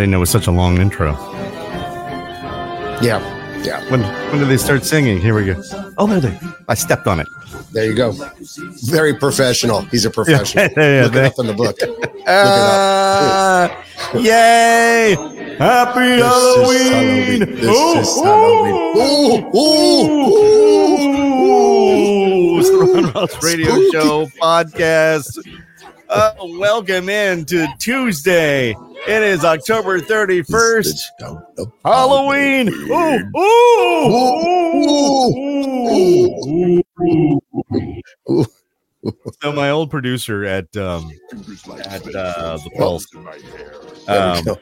didn't know it was such a long intro. Yeah, yeah. When when did they start singing? Here we go. Oh, there they. I stepped on it. There you go. Very professional. He's a professional. Yeah, yeah, Look they- it up in the book. Uh, yay! Happy This is Halloween! Halloween. This is Halloween. Ooh, ooh, Ooh, it's the Ross Radio Spooky. Show podcast. Uh, welcome in to Tuesday. It is October 31st. It's- no, no. Halloween! Ooh, ooh, ooh, ooh. So my old producer at um at uh, the Pulse, um, go.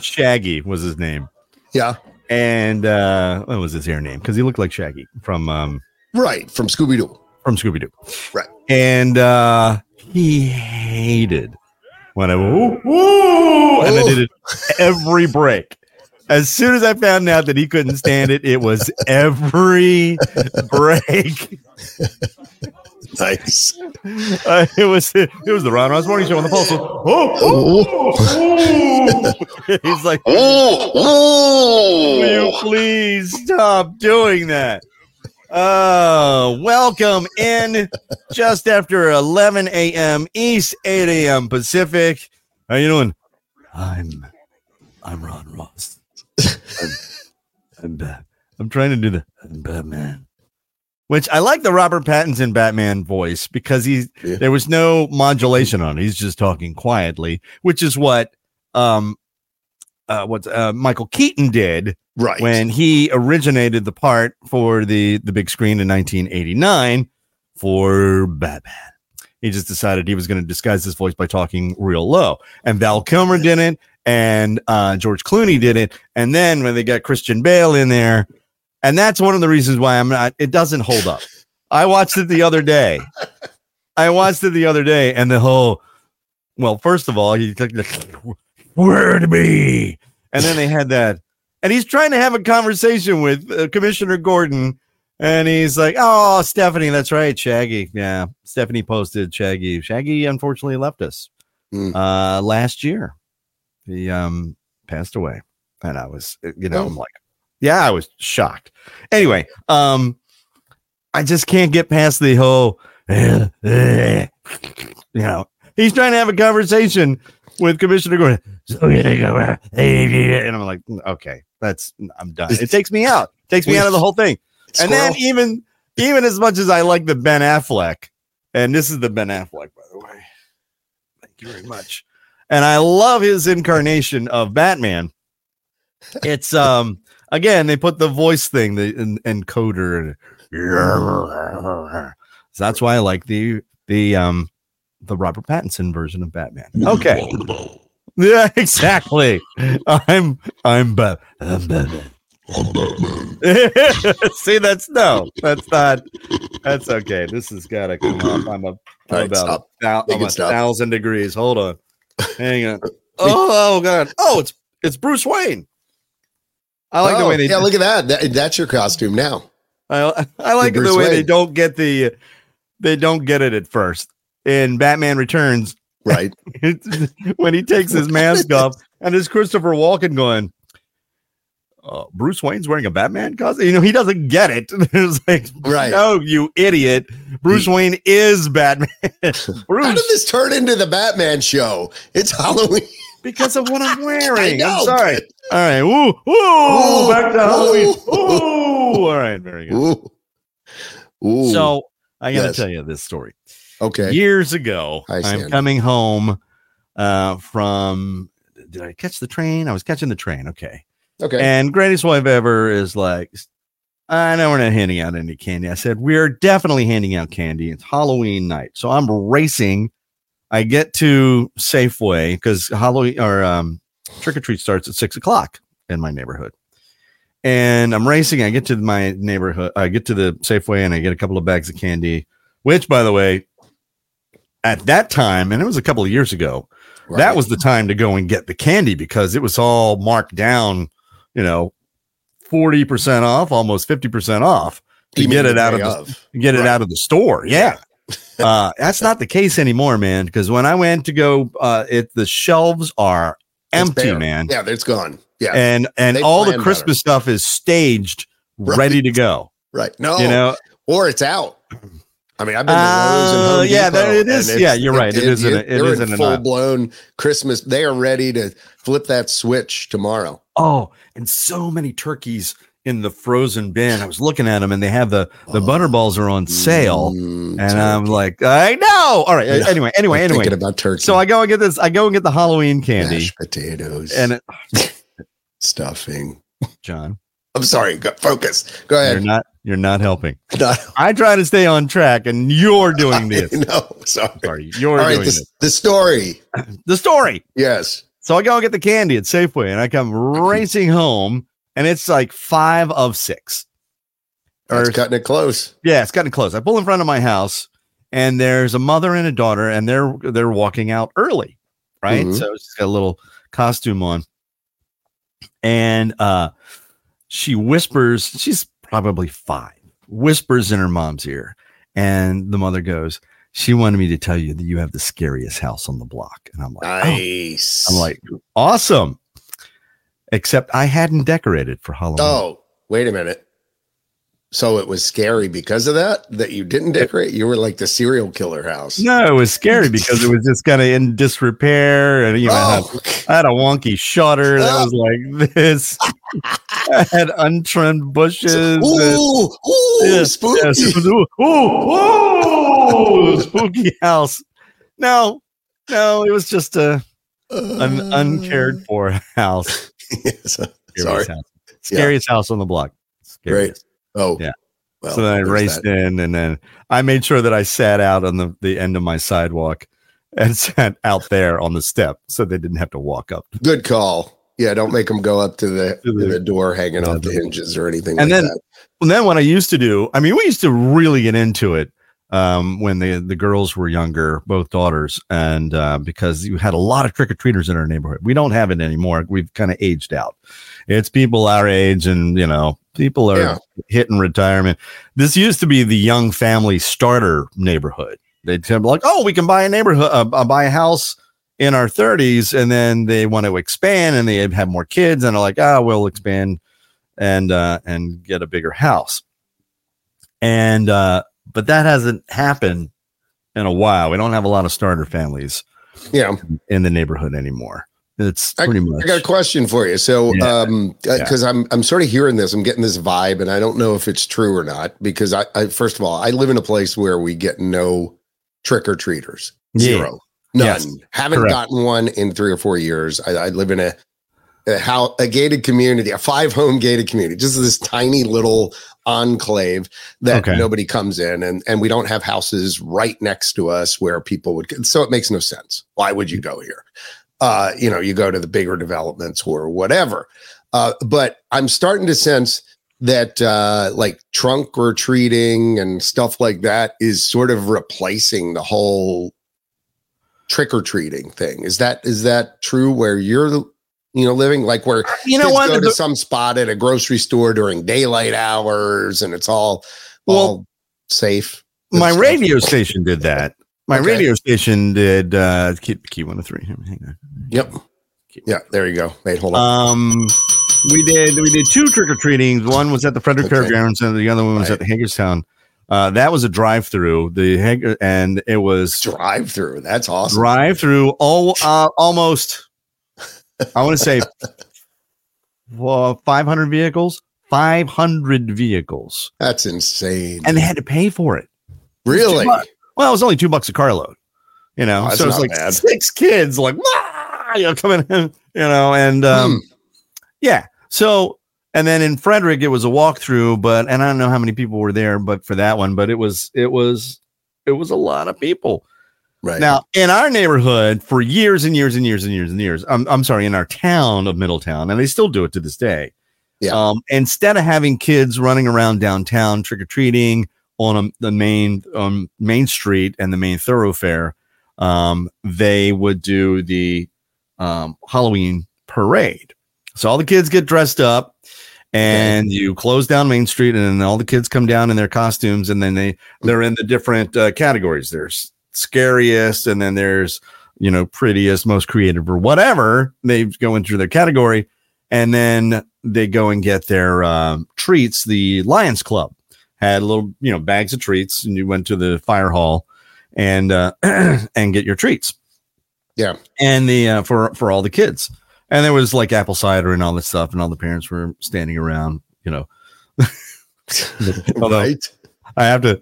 Shaggy was his name, Yeah, and uh, what was his hair name? Because he looked like Shaggy from um right. From Scooby Doo. from Scooby Doo, Right. and uh, he hated when I went, ooh, ooh, and I did it every break. As soon as I found out that he couldn't stand it, it was every break. Nice. Uh, it was it was the Ron Ross Morning Show on the Pulse. Oh, oh, oh. He's like, will you please stop doing that? Uh, welcome in just after 11 a.m. East, 8 a.m. Pacific. How you doing? I'm I'm Ron Ross. I'm, I'm. I'm trying to do the I'm Batman. Which I like the Robert Pattinson Batman voice because he's Yeah. there was no modulation on it. He's just talking quietly, which is what um uh what uh Michael Keaton did Right. when he originated the part for the the big screen in 1989 for Batman. He just decided he was going to disguise his voice by talking real low. And Val Kilmer did it, and uh, George Clooney did it. And then when they got Christian Bale in there, and that's one of the reasons why I'm not. It doesn't hold up. I watched it the other day. I watched it the other day, and the whole. Well, first of all, he took the to be, and then they had that, and he's trying to have a conversation with uh, Commissioner Gordon, and he's like, "Oh, Stephanie, that's right, Shaggy. Yeah, Stephanie posted Shaggy. Shaggy unfortunately left us Mm. uh, last year. He um passed away, and I was, uh, you know, Oh. I'm like, yeah, I was shocked. Anyway, um, I just can't get past the whole, you know, he's trying to have a conversation with Commissioner Gordon. And I'm like, okay, that's I'm done. It takes me out, takes me out of the whole thing. And then even even as much as I like the Ben Affleck, and this is the Ben Affleck, by the way. Thank you very much. And I love his incarnation of Batman. It's um again they put the voice thing, the en- encoder. So that's why I like the the um the Robert Pattinson version of Batman. Okay. Yeah, exactly. I'm I'm, ba- I'm Batman. See, that's no, that's not. That's okay. This has got to come up. I'm a All right, about stop. a, I'm a thousand degrees. Hold on. Hang on. Oh, oh god. Oh, it's it's Bruce Wayne. I like the Oh, way they. yeah, look at that. that. That's your costume now. I, I like the, way they don't get the. They don't get it at first. In Batman Returns, Right. when he takes his mask off, and it's Christopher Walken going, uh, Bruce Wayne's wearing a Batman costume. You know, he doesn't get it. it's like, Right. no, you idiot. Bruce Wayne is Batman. How did this turn into the Batman show? It's Halloween. because of what I'm wearing. Know, I'm sorry. but- All right. Woo, woo, Ooh, back to Halloween. ooh. Ooh. All right. Very good. Ooh. Ooh. So I got to Yes. tell you this story. Okay. years ago i'm coming home uh from did i catch the train? I was catching the train okay. Okay. and greatest wife ever is like i know we're not handing out any candy. I said we're definitely handing out candy. It's halloween night. So i'm racing. I get to safeway because halloween or um trick-or-treat starts at six o'clock in my neighborhood. And i'm racing. I get to my neighborhood i get to the safeway and i get a couple of bags of candy which by the way at that time, and it was a couple of years ago, Right. that was the time to go and get the candy because it was all marked down, you know, 40% off, almost 50% off to You get it out of day the get it Right. out of the store. Yeah. uh, that's not the case anymore, man. Because when I went to go, uh, it the shelves are empty, man. Yeah, it's gone. Yeah, And and They all the Christmas stuff is staged, Right. ready to go. right. No, You know, or it's out. I mean, I've been to Lowe's and Uh, Home yeah, that- Depot, it is- and yeah, you're right. It is in a- it they're in full blown Christmas. They are ready to flip that switch tomorrow. Oh, and so many turkeys in the frozen bin. I was looking at them, and they have the the butterballs are on sale, Mm, and turkey. I'm like, I know. All right. Yeah. Anyway, anyway, I'm anyway. thinking about turkey. So I go and get this. I go and get the Halloween candy, mashed potatoes and it, stuffing. John, I'm sorry. Go, focus. Go ahead. you're not you're not helping. No, I try to stay on track, and you're doing this. no, sorry. Sorry, you're All right, doing the, the story. The story. Yes. So I go and get the candy at Safeway, and I come racing home, and it's like five of six. Or- cutting it close. Yeah, it's getting close. I pull in front of my house, and there's a mother and a daughter, and they're they're walking out early, right? Mhm. So she's got a little costume on, and uh, she whispers. She's probably five. Whispers in her mom's ear, and the mother goes, "She wanted me to tell you that you have the scariest house on the block." And I'm like, "Oh." Nice. I'm like, awesome. Except I hadn't decorated for Halloween. oh, wait a minute. So it was scary because of that that you didn't decorate. You were like the serial killer house. No, it was scary because it was just kind of in disrepair, and you know, I, had, Oh, I had a wonky shutter that was like this. I had untrimmed bushes. and- ooh, ooh, Yeah, spooky. yes, ooh, ooh, ooh, spooky house. No, no, it was just a an uncared for house. Yes, uh, Scariest Sorry. house. Scariest house on the block. Great. Oh, Yeah. Well, so then I raced that. in, and then I made sure that I sat out on the, the end of my sidewalk and sat out there on the step, so they didn't have to walk up. Good call. Yeah, don't make them go up to the To to the- the door hanging Yeah, off the the- hinges or anything And like then- that. And then what I used to do, I mean, we used to really get into it um, when the the girls were younger, both daughters, and uh, because you had a lot of trick or treaters in our neighborhood. We don't have it anymore. We've kind of aged out. It's people our age, and you know, people are Yeah. hitting retirement. This used to be the young family starter neighborhood. They'd be like, "Oh, we can buy a neighborhood, uh, uh, buy a house." In our 30s, and then they want to expand, and they have more kids, and are like, "Ah, we'll expand and uh and get a bigger house and uh but that hasn't happened in a while we don't have a lot of starter families Yeah. in the neighborhood anymore it's pretty much I got a question for you. So, Yeah. um, because I'm I'm sort of hearing this, I'm getting this vibe, and I don't know if it's true or not. Because I, I first of all, I live in a place where we get no trick or treaters, Yeah. zero, none. Yes. Haven't Correct. gotten one in three or four years. I, I live in a a, how, a gated community, a five home gated community, just this tiny little enclave that Okay. nobody comes in, and and we don't have houses right next to us where people would. So it makes no sense. Why would you go here? Uh, you know, you go to the bigger developments or whatever. Uh, but I'm starting to sense that uh, like trunk or treating and stuff like that is sort of replacing the whole trick or treating thing. Is that is that true? Where you're you know living like where you know what go to some spot at a grocery store during daylight hours and it's all Well, all safe. my stuff? radio station did that my Okay. radio station did uh keep key one to three hang on Yep. Yeah, there you go. Wait, hold on. um we did we did two trick-or-treatings one was at the frederick Okay. fairgrounds and the other one was Right. at the hagerstown uh that was a drive-through the Hager- and it was Drive through. That's awesome. drive through all uh, almost i want to say well, 500 vehicles 500 vehicles That's insane. and they had to pay for it really? Bucks. Well it was only two bucks a carload you know Oh, so it's like bad. six kids like you know coming in you know and um Hmm. yeah so and then in frederick it was a walkthrough but and i don't know how many people were there but for that one but it was it was it was a lot of people Right. Now, in our neighborhood, for years and years and years and years and years, I'm, I'm sorry, in our town of Middletown, and they still do it to this day. Yeah. Um, instead of having kids running around downtown trick or treating on a, the main um, main street and the main thoroughfare, um, they would do the um, Halloween parade. So all the kids get dressed up, and you close down Main Street, and then all the kids come down in their costumes, and then they they're in the different uh, categories. There's scariest, and then there's you know, prettiest, most creative, or whatever. They go into their category, and then they go and get their um, treats. The Lions Club had little, you know, bags of treats, and you went to the fire hall and uh, and get your treats. Yeah. and the uh, for for all the kids, and there was like apple cider and all this stuff, and all the parents were standing around, you know. Although right. I have to,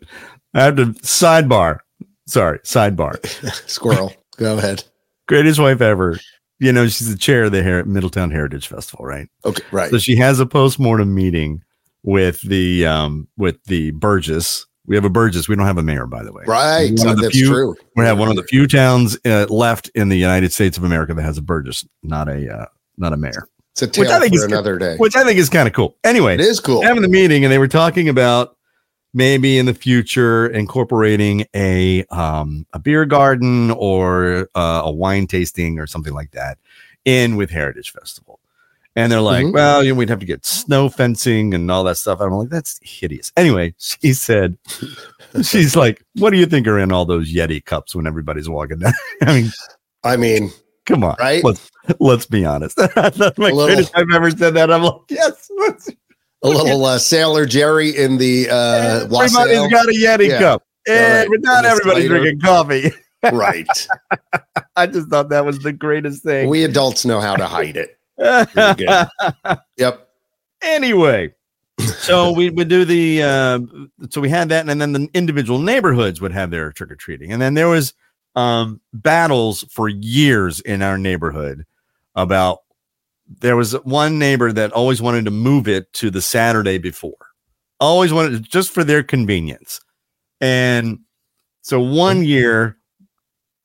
I have to sidebar. Sorry, sidebar. Squirrel. Go ahead. Greatest wife ever. You know, she's the chair of the Her- Middletown Heritage Festival, right? Okay. Right. So she has a post mortem meeting with the um with the Burgess. We have a Burgess. We don't have a mayor, by the way. Right. One of the That's few- true. We have one of the few towns uh, left in the United States of America that has a Burgess, not a uh, not a mayor, It's a Which I think for is- another day. which I think is kind of cool. Anyway, It is cool. having the meeting and they were talking about maybe in the future incorporating a um a beer garden or uh, a wine tasting or something like that in with Heritage Festival. And they're like, Mhm. well, you know, we'd have to get snow fencing and all that stuff. I'm like, that's hideous. Anyway, she said, she's like, what do you think are in all those Yeti cups when everybody's walking down? I mean, I mean, come on, Right? Let's let's be honest. That's my little- greatest I've ever said that. I'm like, yes. a little uh, Sailor Jerry in the uh, Everybody's wassail. got a Yeti Yeah. cup. And right. not everybody's drinking coffee. right. I just thought that was the greatest thing. We adults know how to hide it. Yep. anyway, so we would do the uh, so we had that, and then the individual neighborhoods would have their trick or treating, and then there was um battles for years in our neighborhood about there was one neighbor that always wanted to move it to the Saturday before, always wanted just for their convenience, and so one year,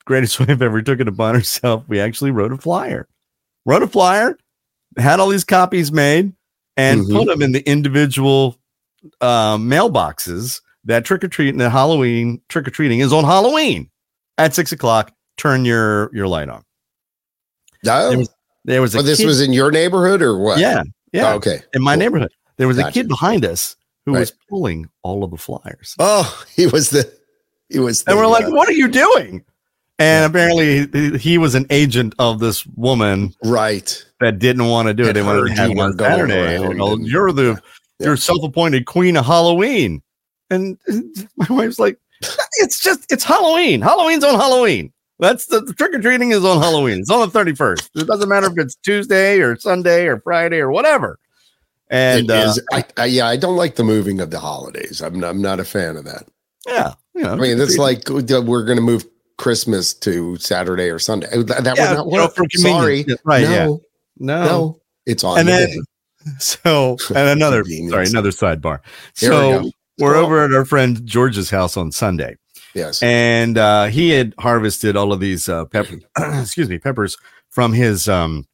greatest wife ever took it upon herself. We actually wrote a flyer, wrote a flyer, had all these copies made, and Mhm. put them in the individual uh, mailboxes. That trick or treating, the Halloween trick or treating is on Halloween at six o'clock. Turn your your light on. No. There was- There was But this kid- was in your neighborhood or what? yeah yeah Oh, okay. in my Cool. neighborhood. There was a kid behind us who was pulling all of the flyers. Oh, he was the. He was. The, And we're like, uh, what are you doing? And apparently he- was an agent of this woman right. that didn't want to do it. They wanted to have it on Saturday. You're the Yeah. you're self-appointed queen of Halloween. And my wife's like, it's just it's Halloween. Halloween's on Halloween. That's the, the trick or treating is on Halloween. It's on the 31st. It doesn't matter if it's Tuesday or Sunday or Friday or whatever. And uh, is- I, I, yeah, I don't like the moving of the holidays. I'm not, I'm not a fan of that. yeah, you know, I mean, it's like uh, we're going to move Christmas to Saturday or Sunday. That, that yeah, would not you know, work. Sorry. right? no, Yeah, no, no, it's on. And the then-. So, and another, sorry, another sidebar. Here we So go. we're Well- over at our friend George's house on Sunday, yes. and uh, he had harvested all of these uh, pepper, excuse me, peppers from his um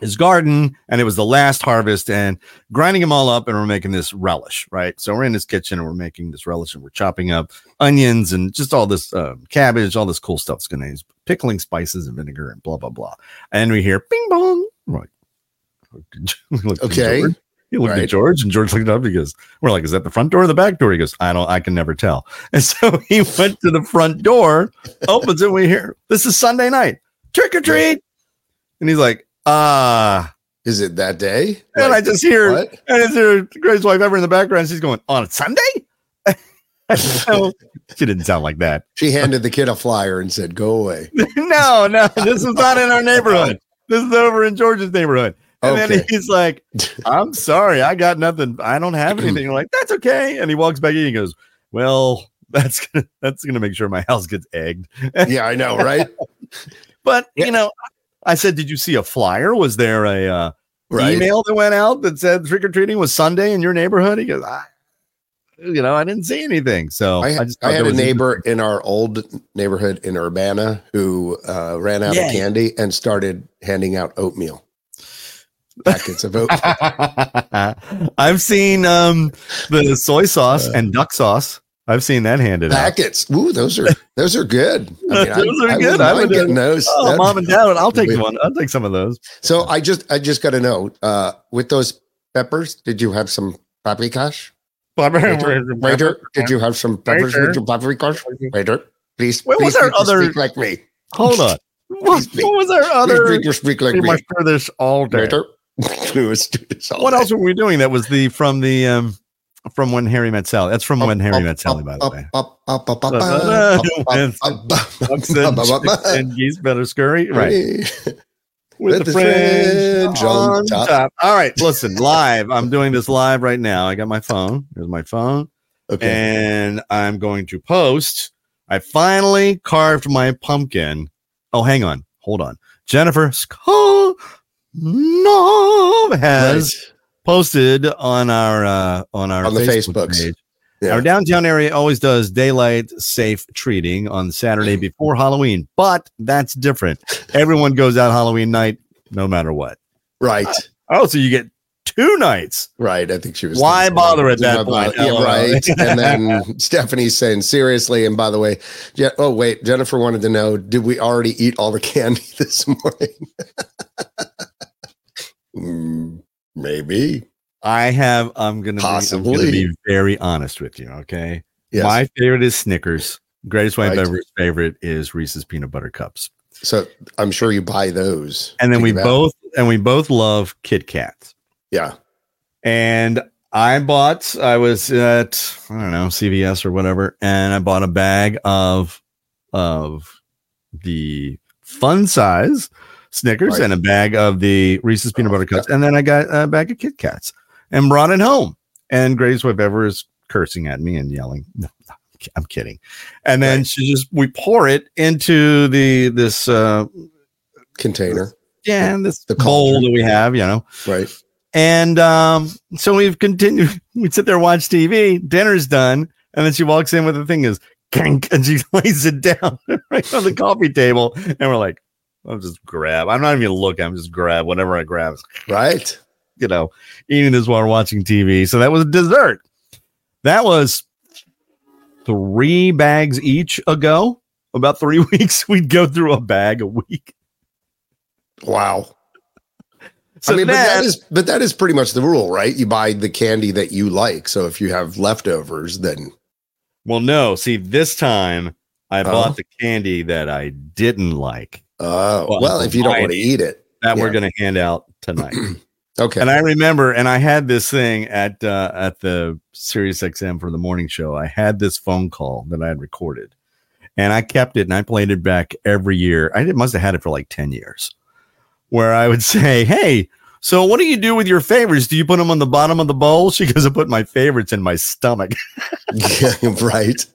his garden, and it was the last harvest, and grinding them all up, and we're making this relish, right? So we're in his kitchen, and we're making this relish, and we're chopping up onions and just all this uh, cabbage, all this cool stuff's going to use pickling spices and vinegar and blah blah blah, and we hear bing bong, We're like. we looked at Okay. He looked Right. at George, and George looked up. He goes, "We're like, is that the front door or the back door?" He goes, "I don't, I can never tell." And so he went to the front door, opens it. We hear, "This is Sunday night, trick or treat," and he's like, "Ah." Is it that day? and I just hear, what? and it's her greatest wife ever in the background. She's going on a Sunday. so, she didn't sound like that. She handed the kid a flyer and said, "Go away." no, no, this is not in our neighborhood. This is over in George's neighborhood. And then he's like, I'm sorry, I got nothing. I don't have anything. Like, that's okay. And he walks back in. He goes, Well, that's gonna that's gonna make sure my house gets egged. yeah, I know, right? But Yeah. you know, I said, Did you see a flyer? Was there a uh, Right. email that went out that said trick or treating was Sunday in your neighborhood? He goes, I you know, I didn't see anything. So I, I, just I had a was neighbor in our old neighborhood in Urbana who uh, ran out Yeah. of candy and started handing out oatmeal packets of oatmeal. I've seen um the soy sauce Uh, and duck sauce. I've seen that handed out. packets. Ooh, those are those are good. Those are good. wouldn't I mind would, getting those. Oh, That'd- mom and dad, I'll take one. I'll take some of those. So I just I just got a note. Uh, with those peppers, did you have some paprikas? Waiter, waiter, did you have some peppers Waiter. with your paprikas? Waiter, please, What was our other- speak like me? Hold on. What, what was our other? Speak- speak- speak like We me. must do this all day. Later. We must do this all What day. else were we doing? That was the from the um from when Harry met Sally. That's from when Harry met Sally, by the way. And up, up, chicks up. and geese better scurry. Right. With the fringe on top. All right, listen, live. I'm doing this live right now. I got my phone. Here's my phone. Okay. And I'm going to post. I finally carved my pumpkin. Oh, hang on. Hold on. Jennifer Skolnov has. Posted on our uh on our On the Facebooks. page. Yeah. Our downtown area always does daylight safe treating on Saturday before Halloween, but that's different. Everyone goes out Halloween night no matter what. Right. Oh, so you get two nights. Right. I think she was. Why bother at that point? Yeah, right. And then Stephanie's saying, seriously. And by the way, yeah. Oh, wait. Jennifer wanted to know did we already eat all the candy this morning? Mm, Maybe. I have. I'm gonna be, Possibly. gonna be very honest with you. Okay, Yes. my favorite is Snickers. Greatest white Right. beverage favorite is Reese's peanut butter cups. so I'm sure you buy those. And then we both and we both love Kit Kats. Yeah. And I bought. I was at I don't know CVS or whatever, and I bought a bag of of the fun size Snickers Right. and a bag of the Reese's peanut butter cups, and then I got a bag of Kit Kats and brought it home. And Grace Weber is cursing at me and yelling. No, I'm kidding. And then Right. she just we pour it into the this uh Container. yeah and this The bowl that we have, you know. Right. And um, so we've continued. We sit there, watch TV. Dinner's done, and then she walks in with the thing is and she lays it down right on the coffee table. And we're like, "I'll just grab." I'm not even looking. I'm just grab whatever I grab. Right. You know, eating this while we're watching TV. So that was a dessert. That was three bags each ago. About three weeks, we'd go through a bag a week. Wow. So I mean, but that is but that is pretty much the rule, right? You buy the candy that you like. So if you have leftovers, then Well, no. See, this time I Oh. bought the candy that I didn't like oh Well, well, if you don't want to eat it. that we're going to hand out tonight. Okay. and I remember, and I had this thing at uh, at the Sirius XM for the morning show. I had this phone call that I had recorded, and I kept it and I played it back every year. I must have had it for like ten years, where I would say, "Hey." So what do you do with your favorites? Do you put them on the bottom of the bowl? She goes, I put my favorites in my stomach. yeah, right.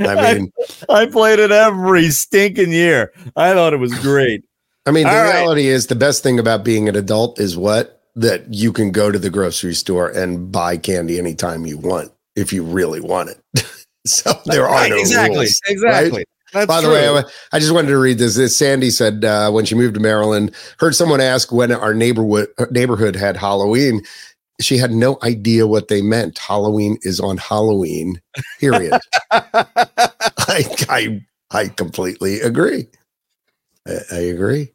I mean, I played it every stinking year. I thought it was great. I mean, the All right. reality is the best thing about being an adult is what that you can go to the grocery store and buy candy anytime you want if you really want it. so there are Right, no exactly, rules. exactly. That's By the true. way, I, I just wanted to read this. this Sandy said uh, when she moved to Maryland, heard someone ask when our neighborhood neighborhood had Halloween. She had no idea what they meant. Halloween is on Halloween. Period. I, I I completely agree. I, I agree.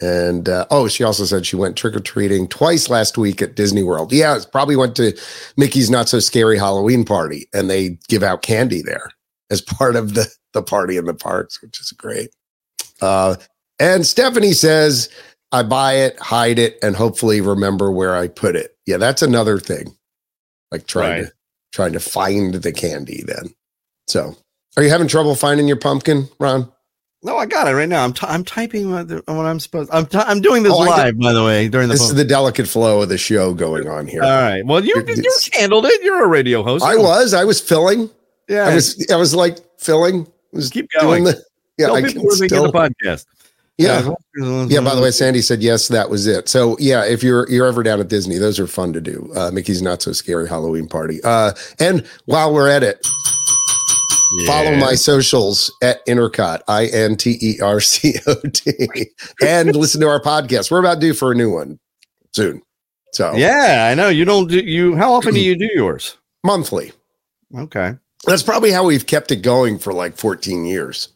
And uh, oh, she also said she went trick or treating twice last week at Disney World. Yeah, it's probably went to Mickey's Not So Scary Halloween party, and they give out candy there as part of the the party in the parks, which is great. Uh, and Stephanie says, "I buy it, hide it, and hopefully remember where I put it." Yeah, that's another thing, like trying Right. to trying to find the candy. Then, so are you having trouble finding your pumpkin, Ron? no, I got it right now. I'm t- I'm typing what, the, what I'm supposed. I'm t- I'm doing this Oh, I live, by the way, during the. This phone. is the delicate flow of the show going on here. All right. Well, you You're- you handled it. You're a radio host. I was, I was filling. Yeah. I was, I was like filling. Was Keep going. doing the. Yeah, Tell I people can where they get still. the podcast. Yeah, Yeah, by the way, Sandy said yes, that was it. So yeah, if you're you're ever down at Disney, those are fun to do. Uh, Mickey's Not So Scary Halloween Party. Uh, and while we're at it, follow my socials at Intercot, I N T E R C O T, and listen to our podcast. We're about due for a new one soon. So Yeah, I know. You don't do you. How often do you do yours? monthly. Okay. That's probably how we've kept it going for like 14 years.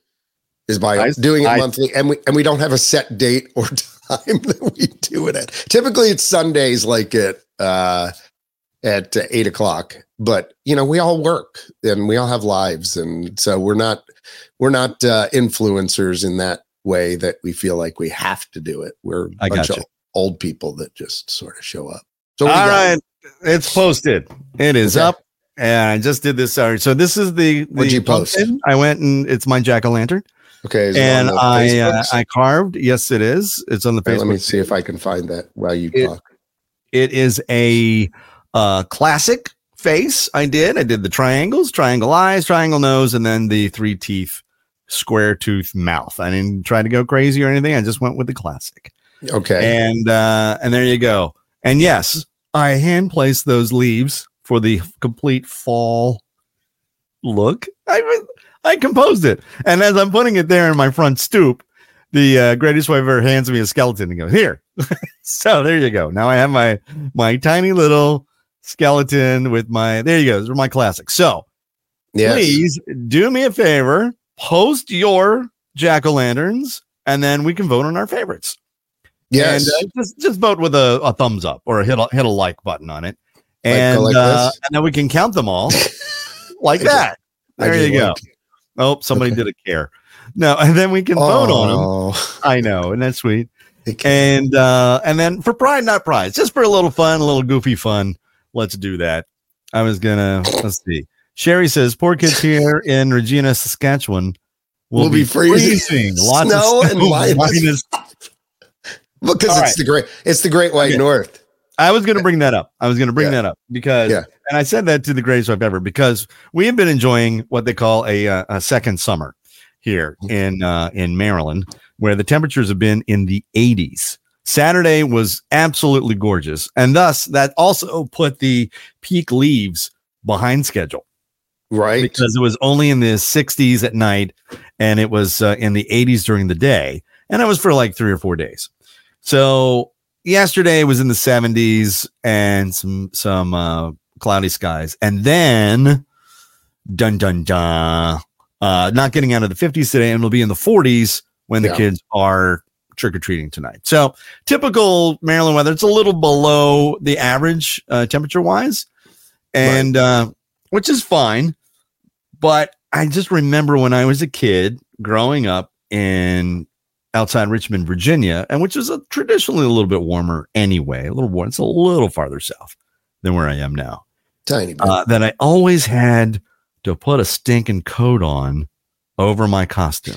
Is by I- doing it I- monthly, and we and we don't have a set date or time that we do it at. Typically, it's Sundays, like at uh, at uh, eight o'clock. But you know, we all work and we all have lives, and so we're not we're not uh, influencers in that way that we feel like we have to do it. We're a I bunch gotcha. of old people that just sort of show up. So All what do you got? right, it's posted. It is Okay. up, and I just did this. Sorry, so this is the, the What'd you post? I went and it's my jack o' lantern, Okay, is it and I uh, I carved. Yes, it is. It's on the Facebook. let me see if I can find that while you It- talk. It is a uh, classic face. I did. I did the triangles, triangle eyes, triangle nose, and then the three teeth, square tooth mouth. I didn't try to go crazy or anything. I just went with the classic. Okay, And uh, and there you go. And yes, I hand placed those leaves for the complete fall look. I I composed it, and as I'm putting it there in my front stoop, the uh, greatest wife ever hands me a skeleton and goes here. so there you go. Now I have my my tiny little skeleton with my there you go. Those are my classics. So yes. please do me a favor, post your jack o' lanterns, and then we can vote on our favorites. Yes. And uh, just just vote with a, a thumbs up or hit a hit a like button on it, and like uh, and then we can count them all like that. There you go. like- Oh, somebody Okay. did a care. No, and then we can vote on them. Oh, I know, and that's sweet. And uh, and then for pride, not prize, just for a little fun, a little goofy fun. Let's do that. I was gonna let's see. Sherry says, "Poor kids here in Regina, Saskatchewan, will We'll be, be freezing. freezing. Lots Snow of and snow, minus- minus because All it's right. the great it's the Great White Okay. North. I was going to bring that up. I was going to bring Yeah. that up because, Yeah. and I said that to the greatest wife ever because we have been enjoying what they call a, uh, a second summer here Mm-hmm. in uh, in Maryland, where the temperatures have been in the 80s. Saturday was absolutely gorgeous, and thus that also put the peak leaves behind schedule Right. because it was only in the 60s at night and it was uh, in the 80s during the day and it was for like three or four days so yesterday was in the 70s and some some uh, cloudy skies. And then dun dun dun uh, not getting out of the 50s today and it'll be in the 40s when the Yeah. kids are trick-or-treating tonight. So typical maryland weather. It's a little below the average uh, temperature wise and uh, which is fine but I just remember when I was a kid growing up in outside Richmond, Virginia, and which is a, traditionally a little bit warmer anyway, a little warm. It's a little farther south than where I am now. Tiny bit. Uh, that I always had to put a stinking coat on over my costume.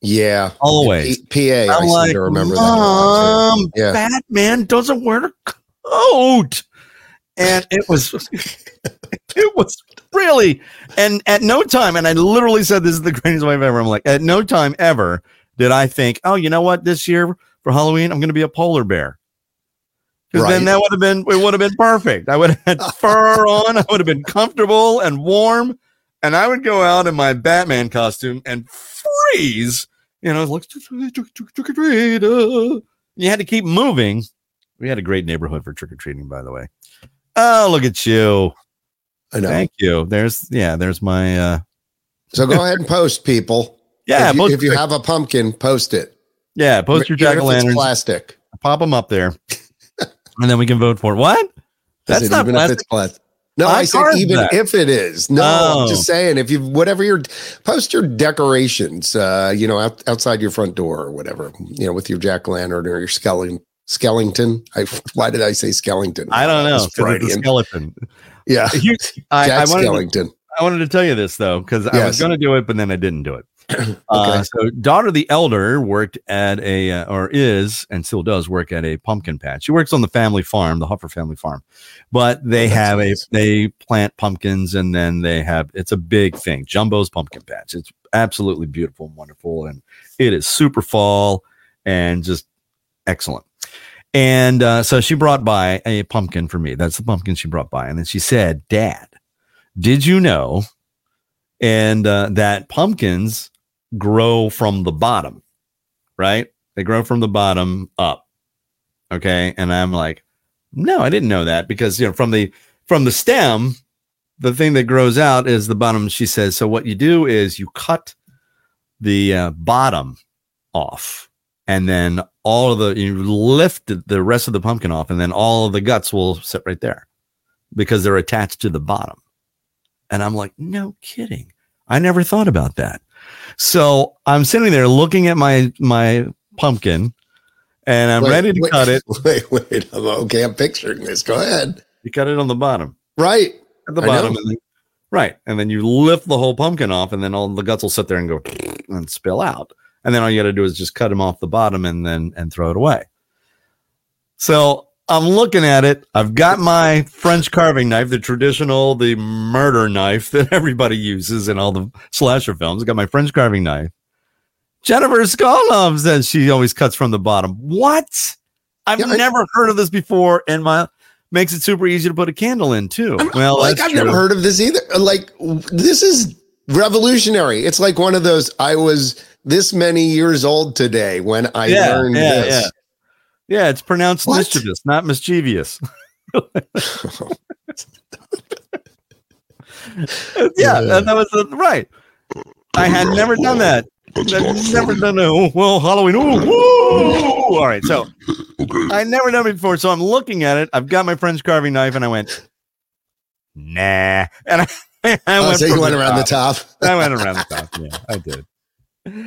yeah. Always. P- PA. I I'm seem like, to remember that. a lot, too. Mom, Yeah. Batman doesn't wear a coat. And it was, it was really, and at no time, and I literally said this is the greatest wife ever. I'm like, at no time ever did I think, oh, you know what? This year for Halloween, I'm going to be a polar bear. Because then that would have been, it would have been perfect. I would have had fur on. I would have been comfortable and warm. And I would go out in my Batman costume and freeze. You know, like, trick or treat. You had to keep moving. We had a great neighborhood for trick or treating, by the way. Oh, look at you. I know. Thank you. There's, yeah, there's my, uh, So go ahead and post, people. Yeah, if you, if you have a pumpkin, post it. yeah, post your jack o' it's lanterns, plastic. pop them up there, and then we can vote for it. What? That's said, not even plastic. if it's plastic. No, I I, said even that. if it is. No, Oh. I'm just saying if you whatever your post your decorations, uh, you know, out, outside your front door or whatever, you know, with your jack o' lantern or your skeleton. Skellington. I why did I say Skellington? I don't know. It's a skeleton. Yeah, You- I, I Jack wanted to- I wanted to tell you this though, because I was going to do it, but then I didn't do it. uh, so, daughter the elder worked at a, uh, or is, and still does work at a pumpkin patch. She works on the family farm, the Huffer family farm, but they Oh, have nice. a, they plant pumpkins and then they have, it's a big thing. Jumbo's pumpkin patch. It's absolutely beautiful and wonderful. And it is super fall and just excellent. And uh, so she brought by a pumpkin for me. That's the pumpkin she brought by. And then she said, Dad, did you know and uh, that pumpkins grow from the bottom, right? They grow from the bottom up. Okay. And I'm like, no, I didn't know that because, you know, from the, from the stem, the thing that grows out is the bottom. She says, so what you do is you cut the uh, bottom off and then all of the, you lift the rest of the pumpkin off and then all of the guts will sit right there because they're attached to the bottom. And I'm like, no kidding. I never thought about that. So I'm sitting there looking at my my pumpkin, and I'm Wait, ready to wait, cut it. Wait, wait. I'm okay. I'm picturing this. Go ahead. You cut it on the bottom, Right. at the bottom, and then, right, and then you lift the whole pumpkin off, and then all the guts will sit there and go and spill out, and then all you got to do is just cut them off the bottom and then and throw it away. So I'm looking at it. I've got my French carving knife, the traditional, the murder knife that everybody uses in all the slasher films. I got my French carving knife. Jennifer Skolov says she always cuts from the bottom. What? I've Yeah, I- never heard of this before, and my makes it super easy to put a candle in too. I'm- well, like I've never heard of this either. Like this is revolutionary. It's like one of those. I was this many years old today when I Yeah, learned yeah, this. Yeah. Yeah, it's pronounced What? mischievous, not mischievous. yeah, that, that was the, right. I had never done that. I've never done a oh, well Halloween. Ooh, woo! All right, so I never done it before. So I'm looking at it. I've got my French carving knife, and I went, nah, and I, I Oh, went, so you went the around the top. top. I went around the top. Yeah, I did.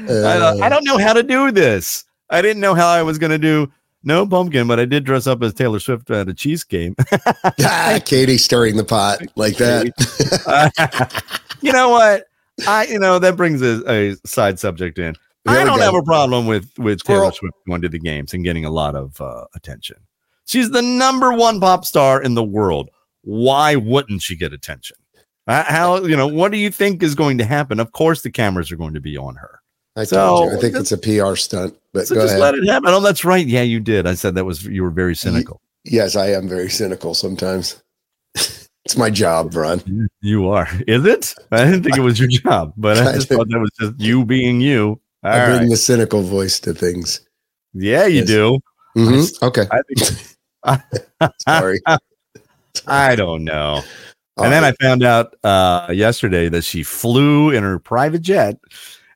Uh, I, I don't know how to do this. I didn't know how I was going to do no pumpkin, but I did dress up as Taylor Swift at a Chiefs game. ah, Katie stirring the pot like that. you know what? I you know that brings a, a side subject in. There I don't go. have a problem with with Taylor. Swift going to the games and getting a lot of uh, attention. She's the number one pop star in the world. Why wouldn't she get attention? Uh, How you know? What do you think is going to happen? Of course, the cameras are going to be on her. I So- told you. I think it's a PR stunt. But So go just ahead. let it happen. Oh, that's right. Yeah, you did. I said that was you were very cynical. Yes, I am very cynical sometimes. it's my job, Ron. You are. Is it? I didn't think it was your job, but I I just did. thought that was just you being you. All I bring right. the cynical voice to things. Yeah, you Yes. do. Mhm. Okay. I think Sorry. I don't know. All and then. I found out uh, yesterday that she flew in her private jet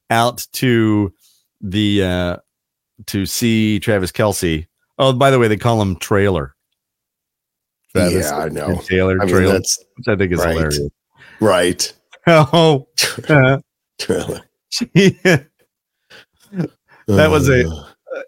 out to the uh, to see Travis Kelce. Oh, by the way, they call him Traylor. Travis yeah, I know. and Taylor I mean, Traylor, that's which I think is right. hilarious. right. Oh, uh, she- That was a- Uh,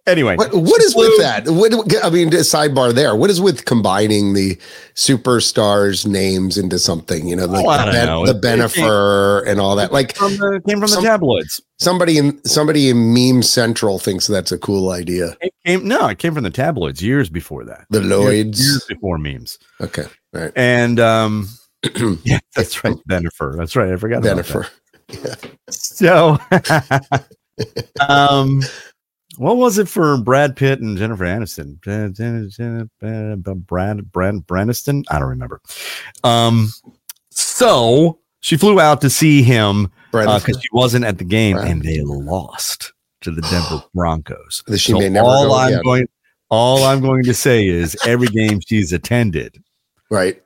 anyway. What, what is with that? What, I mean, sidebar there. What is with combining the superstars' names into something? You know, like Oh, the, ben, the Bennifer and all that. Like From the, came from the tabloids. somebody in somebody in Meme Central thinks that's a cool idea. It came no, it came from the tabloids years before that. The Years, Lloyds. years before memes. Okay, right. And um yeah, that's right. Bennifer. That's right. I forgot about Bennifer. that. So um what was it for Brad Pitt and Jennifer Aniston? Brad Brad Braniston? I don't remember. Um so she flew out to see him because she wasn't at the game Right. and they lost to the Denver Broncos. So all I'm again. going all I'm going to say is every game she's attended, right.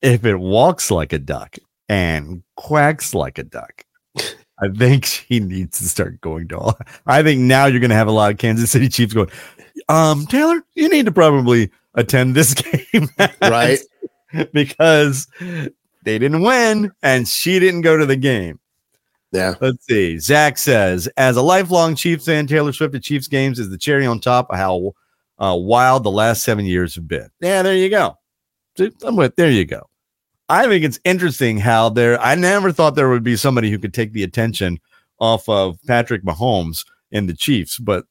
if it walks like a duck and quacks like a duck, I think she needs to start going to all. I think now you're going to have a lot of Kansas City Chiefs going, um, Taylor, you need to probably attend this game. Right. because they didn't win and she didn't go to the game. Yeah. Let's see. Zach says, as a lifelong Chiefs fan, Taylor Swift at Chiefs games is the cherry on top of how uh, wild the last seven years have been. Yeah, there you go. I'm with- There you go. I think it's interesting how there. I never thought there would be somebody who could take the attention off of Patrick Mahomes and the Chiefs, but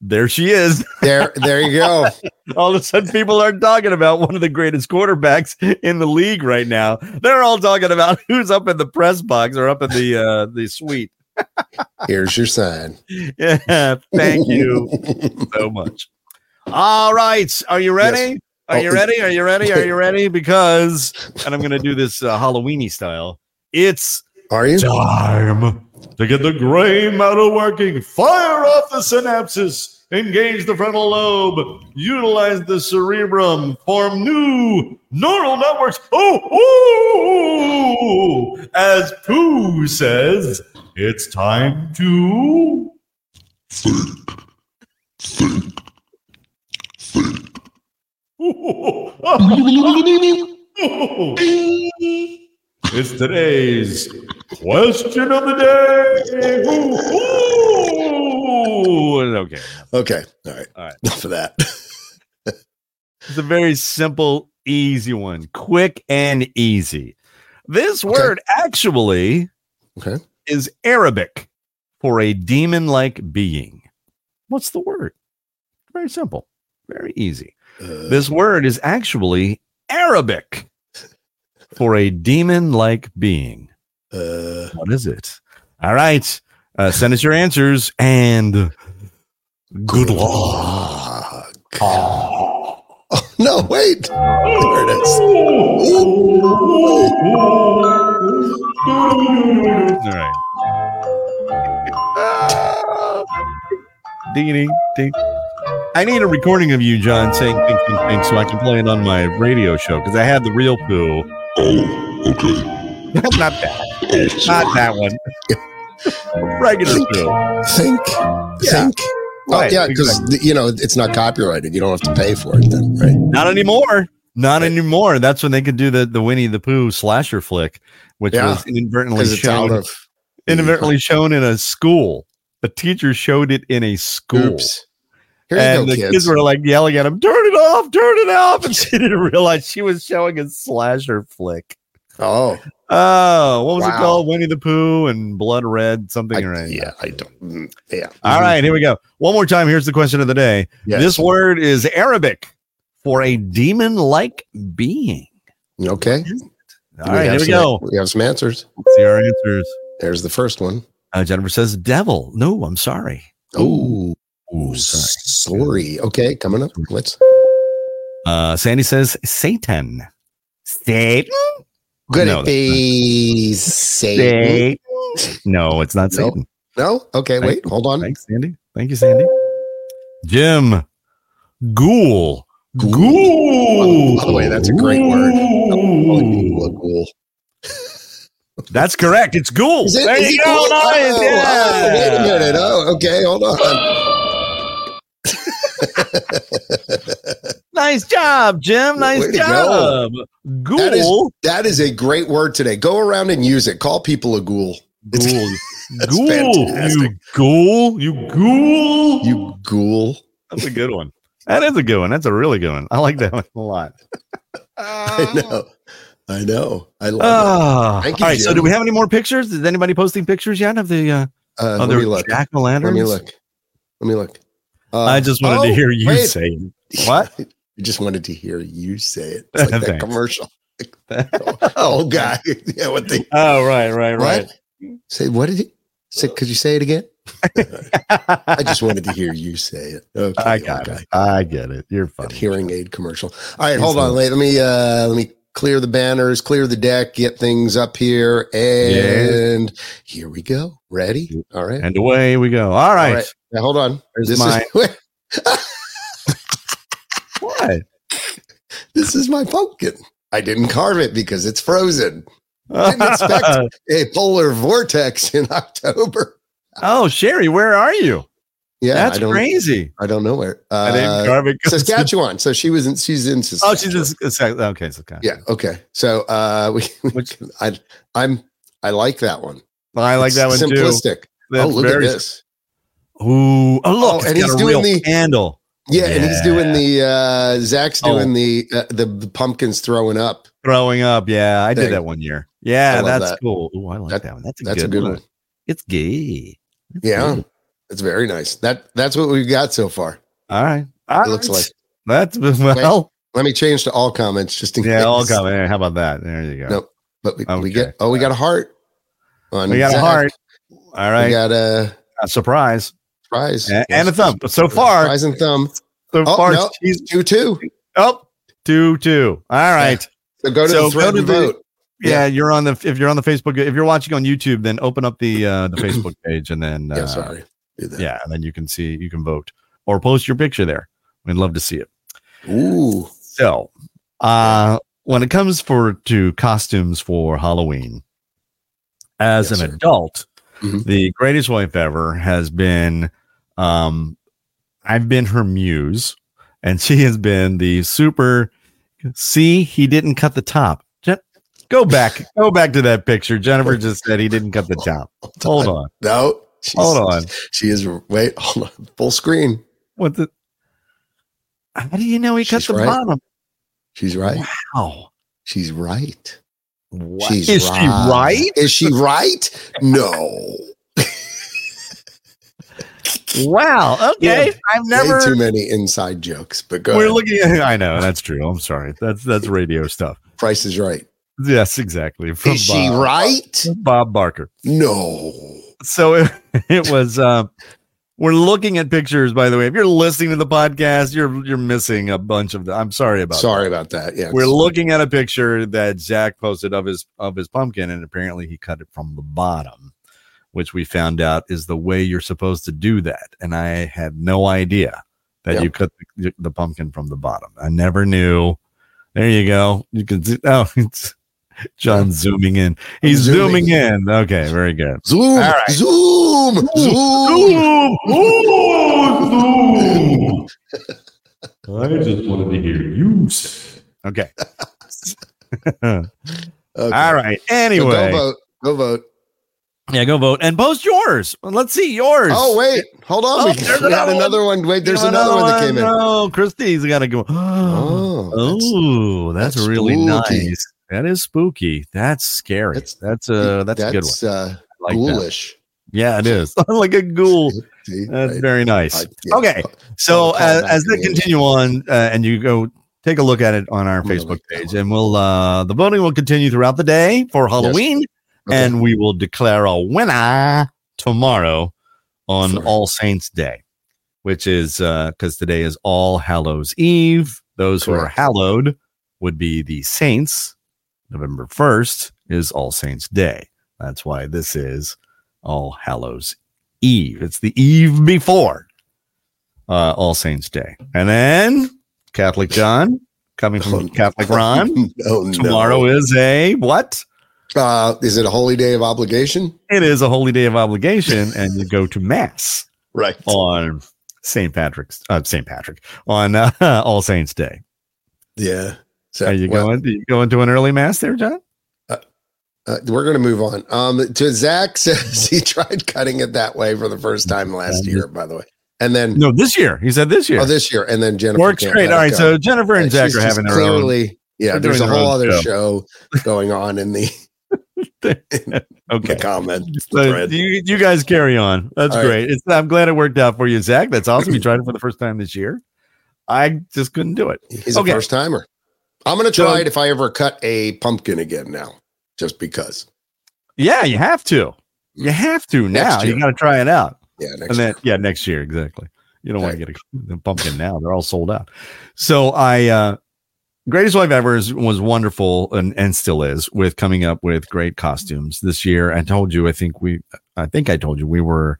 there she is. There, there you go. all of a sudden, people are talking about one of the greatest quarterbacks in the league right now. They're all talking about who's up in the press box or up in the uh, the suite. Here's your sign. Yeah, thank you so much. All right, are you ready? Are Oh, you ready? Are you ready? Are you ready? Because, and I'm going to do this uh, Halloweeny style. It's Are you? time to get the gray matter working. Fire off the synapses. Engage the frontal lobe. Utilize the cerebrum. Form new neural networks. Oh, ooh. as Pooh says, it's time to. It's today's Question of the day. Ooh, ooh. Okay. Okay. All right. All right. Enough of that. It's a very simple, easy one. Quick and easy. This Okay. word actually Okay. is Arabic for a demon like being. What's the word? Very simple, very easy. Uh, This word is actually Arabic for a demon like being. uh, What is it? All right. Uh, send us your answers and good luck. Oh, no, wait. There it is. All right. Ding ding ding. I need a recording of you, John, saying think think think so I can play it on my radio show because I have the real poo. Oh, okay. Not that. Oh, not that one. Regular poo. Think. Think. Oh, Right, yeah, because you know it's not copyrighted. You don't have to pay for it then, right? Not anymore. Not anymore. That's when they could do the the Winnie the Pooh slasher flick, which Yeah, was inadvertently Because it's out shown of inadvertently shown in a school. A teacher showed it in a school. Oops. And the kids. kids were like yelling at him, "Turn it off! Turn it off!" And she didn't realize she was showing a slasher flick. oh, Oh, what was it called? Winnie the Pooh and Blood Red something I, or anything. yeah, I don't. mm, Yeah. All right, here we go. One more time. Here's the question of the day. Yes. This word is Arabic for a demon-like being. Okay. All right, here we go. We have some answers. Let's see our answers. There's the first one. Uh, Jennifer says devil. No, I'm sorry. Oh, Ooh, sorry. Okay, coming up. Let's. Uh, Sandy says Satan. Satan. Could No, it be Satan? Satan. No, it's not No. Satan. No. Okay. Wait. Hold on. Thanks, Sandy. Thank you, Sandy. Jim. Ghoul. Ghoul. Ghoul. By the way, that's a great word. A ghoul. That's correct. It's ghoul. Is it- there you go. Nice. Oh, yeah. oh, wait a minute. Oh, okay. Hold on. Nice job, Jim. Nice Way to go. job. Ghoul. That is- That is a great word today. Go around and use it. Call people a ghoul. ghoul. That's ghoul. fantastic. You ghoul. You ghoul. You ghoul. That's a good one. That is a good one. That's a really good one. I like that one a lot. I know. I know. I love Ah. Thank you, all right. So, do we have any more pictures? Is anybody posting pictures yet of the uh, it. Uh, let other jack o' Let lanterns? me look. Let me look. Uh, I just wanted oh, to hear you wait. say it. What? I just wanted to hear you say it. It's like that commercial. oh, guy. yeah, what the Oh, right, right, right. what? Say what did he say? Could you say it again? I just wanted to hear you say it. Okay, I got okay. it. I get it. You're That funny. hearing aid commercial. All right, hold on. Wait, let me uh let me clear the banners, clear the deck, get things up here, and here we go. Ready? All right. And away we go. All right. All right. Now, hold on. There's this my- is What? this is my pumpkin. I didn't carve it because it's frozen. Didn't expect- A polar vortex in October. oh, Sherry, where are you? Yeah, That's I crazy. I don't know where. Uh, carve it. 'cause Saskatchewan. So she was in. She's in. Saskatchewan. Oh, Saskatchewan. she's just it's- okay. Okay. Yeah. Okay. So uh, we. Which- I. I'm. I like that one. I like It's that one too. Simplistic. That's oh, look very- at this. Ooh, oh look, Oh, and he's doing the- candle Yeah, and he's doing the. uh Zach's Oh. doing the, uh, the the pumpkins throwing up. throwing up. Yeah, I did that one year. Yeah, that's that. cool. Oh, I like That- that, one. That's a That's good a good one. one. It's gay. Yeah, gay. It's very nice. That that's what we've got so far. All right. All It looks right. like. that's well. Let me change to all comments just in Yeah, case. Yeah, all comments. How about that? There you go. Nope. But we, we Okay. get. Oh, we got a heart. On We got a heart. All right. We got a a surprise prize and, and a thumb. So far, Prize and thumb. so Oh, far, no. she's Two two. up two two. All right. So go to So the thread and the- vote. Yeah. Yeah. you're on the if you're on the Facebook. If you're watching on YouTube, then open up the uh the Facebook page and then uh, yeah, sorry. Do that. yeah, and then you can see you can vote or post your picture there. We'd love to see it. Ooh. So, uh, when it comes for to costumes for Halloween, as Yes, an sir. adult, Mhm. the greatest wife ever has been, um, I've been her muse, and she has been the super. See, he didn't cut the top. Jen- Go back. Go back to that picture. Jennifer just said he didn't cut the top. Hold on. No. She's- Hold on. She is wait, hold on. Full screen. What the? How do you know he cut She's the right. bottom? She's right. Wow. She's right. What? She's Is she right? Is she right? No. Wow. Okay. Yeah. I've Way too many inside jokes, but go We're ahead. looking at. I know that's true. I'm sorry. That's that's radio stuff. Price is right. Yes, exactly. From Is she right? Bob Barker. No. So it, it was. Um, we're looking at pictures. By the way, if you're listening to the podcast, you're you're missing a bunch of. The, I'm sorry about. Sorry about that. Yeah. We're looking at a picture that Zach posted of his of his pumpkin, and apparently he cut it from the bottom, which we found out is the way you're supposed to do that. And I had no idea that Yeah. you cut the, the pumpkin from the bottom. I never knew. There you go. You can see. Oh, it's John zooming in. He's zooming. zooming. in. Okay, very good. Zoom, All right. zoom, zoom. zoom. I just wanted to hear you say. Okay. Okay. All right. So Anyway, go vote. Go vote. yeah, go vote and post yours. Let's see yours. Oh wait, hold on. Oh, we, there's another another one. Wait, there's You know another one that came in. No, Christie's got to go. Oh, Oh, that's, that's really spooky. nice. That is spooky. That's scary. That's That's- uh that's, a good one. uh, like that. ghoulish. Yeah, it is. like a ghoul. That's very nice. Okay. So uh, as they continue on, uh, and you go take a look at it on our Facebook page, and we'll uh the voting will continue throughout the day for Halloween, Okay. and we will declare a winner tomorrow on Sure. All Saints Day, which is uh because today is All Hallows Eve. Those who are hallowed would be the saints. November 1st is All Saints Day. That's why this is All Hallows Eve. It's the eve before uh, All Saints Day. And then Catholic John coming Oh, from no. Catholic Ron. oh, no. Tomorrow is a what? Uh, is it a holy day of obligation? It is a holy day of obligation, and you go to Mass Right. on St. Patrick's, uh, St. Patrick, on uh, All Saints Day. Yeah. So Are you well, going? You going to an early Mass there, John? Uh, we're going to move on. Um, to Zach says he tried cutting it that way for the first time last year, by the way, and then No, this year. He said this year. oh, this year, and then Jennifer Works great. All right, go. so Jennifer and Right, Zach are having their own. clearly, Yeah, there's a whole other show. going on in the, the Okay. comment So you, you guys carry on. That's All right. great. It's, I'm glad it worked out for you, Zach. That's awesome. You tried it for the first time this year. I just couldn't do it. He's Okay. a first timer. I'm going to So- try it if I ever cut a pumpkin again now, just because. Yeah, you have to. You have to now. You got to try it out. Yeah, next and then, year. yeah, next year exactly. You don't want to get a, a pumpkin now; they're all sold out. So I, uh greatest wife ever is, was wonderful and and still is with coming up with great costumes this year. I told you, I think we, I think I told you we were.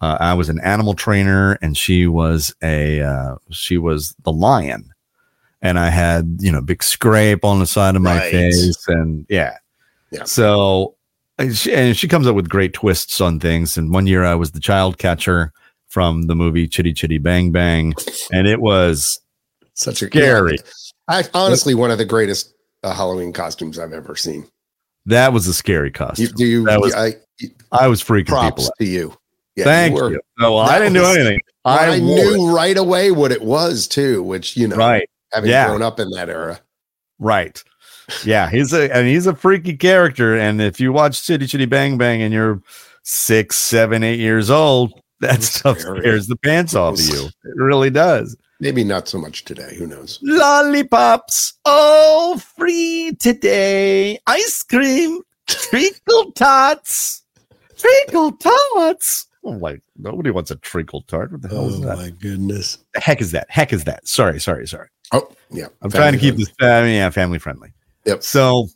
Uh, I was an animal trainer, and she was a uh, she was the lion, and I had you know big scrape on the side of my Right. face, and yeah, Yeah. So and she, and she comes up with great twists on things. And one year I was the child catcher from the movie Chitty Chitty Bang Bang, and it was Such a scary. I, honestly, one of the greatest uh, Halloween costumes I've ever seen. That was a scary You, costume. do you? That was- I, I was freaking props people. out. to you. Yeah, Thank were- you. No, I didn't do anything. I, I, knew right away what it was too, which you know, Right, having Yeah. grown up in that era. right. Yeah, he's a and he's a freaky character. And if you watch Chitty Chitty Bang Bang and you're six, seven, eight years old, that It's stuff scary. scares the pants off of you. It really does. Maybe not so much today. Who knows? Lollipops, all free today. Ice cream, treacle tots, treacle tots. Oh my! Nobody wants a treacle tart. What the hell is oh, that? Oh my goodness! The heck is that? Heck is that? Sorry, sorry, sorry. Oh yeah, I'm trying to keep Family this family, yeah, family friendly. Yep. So,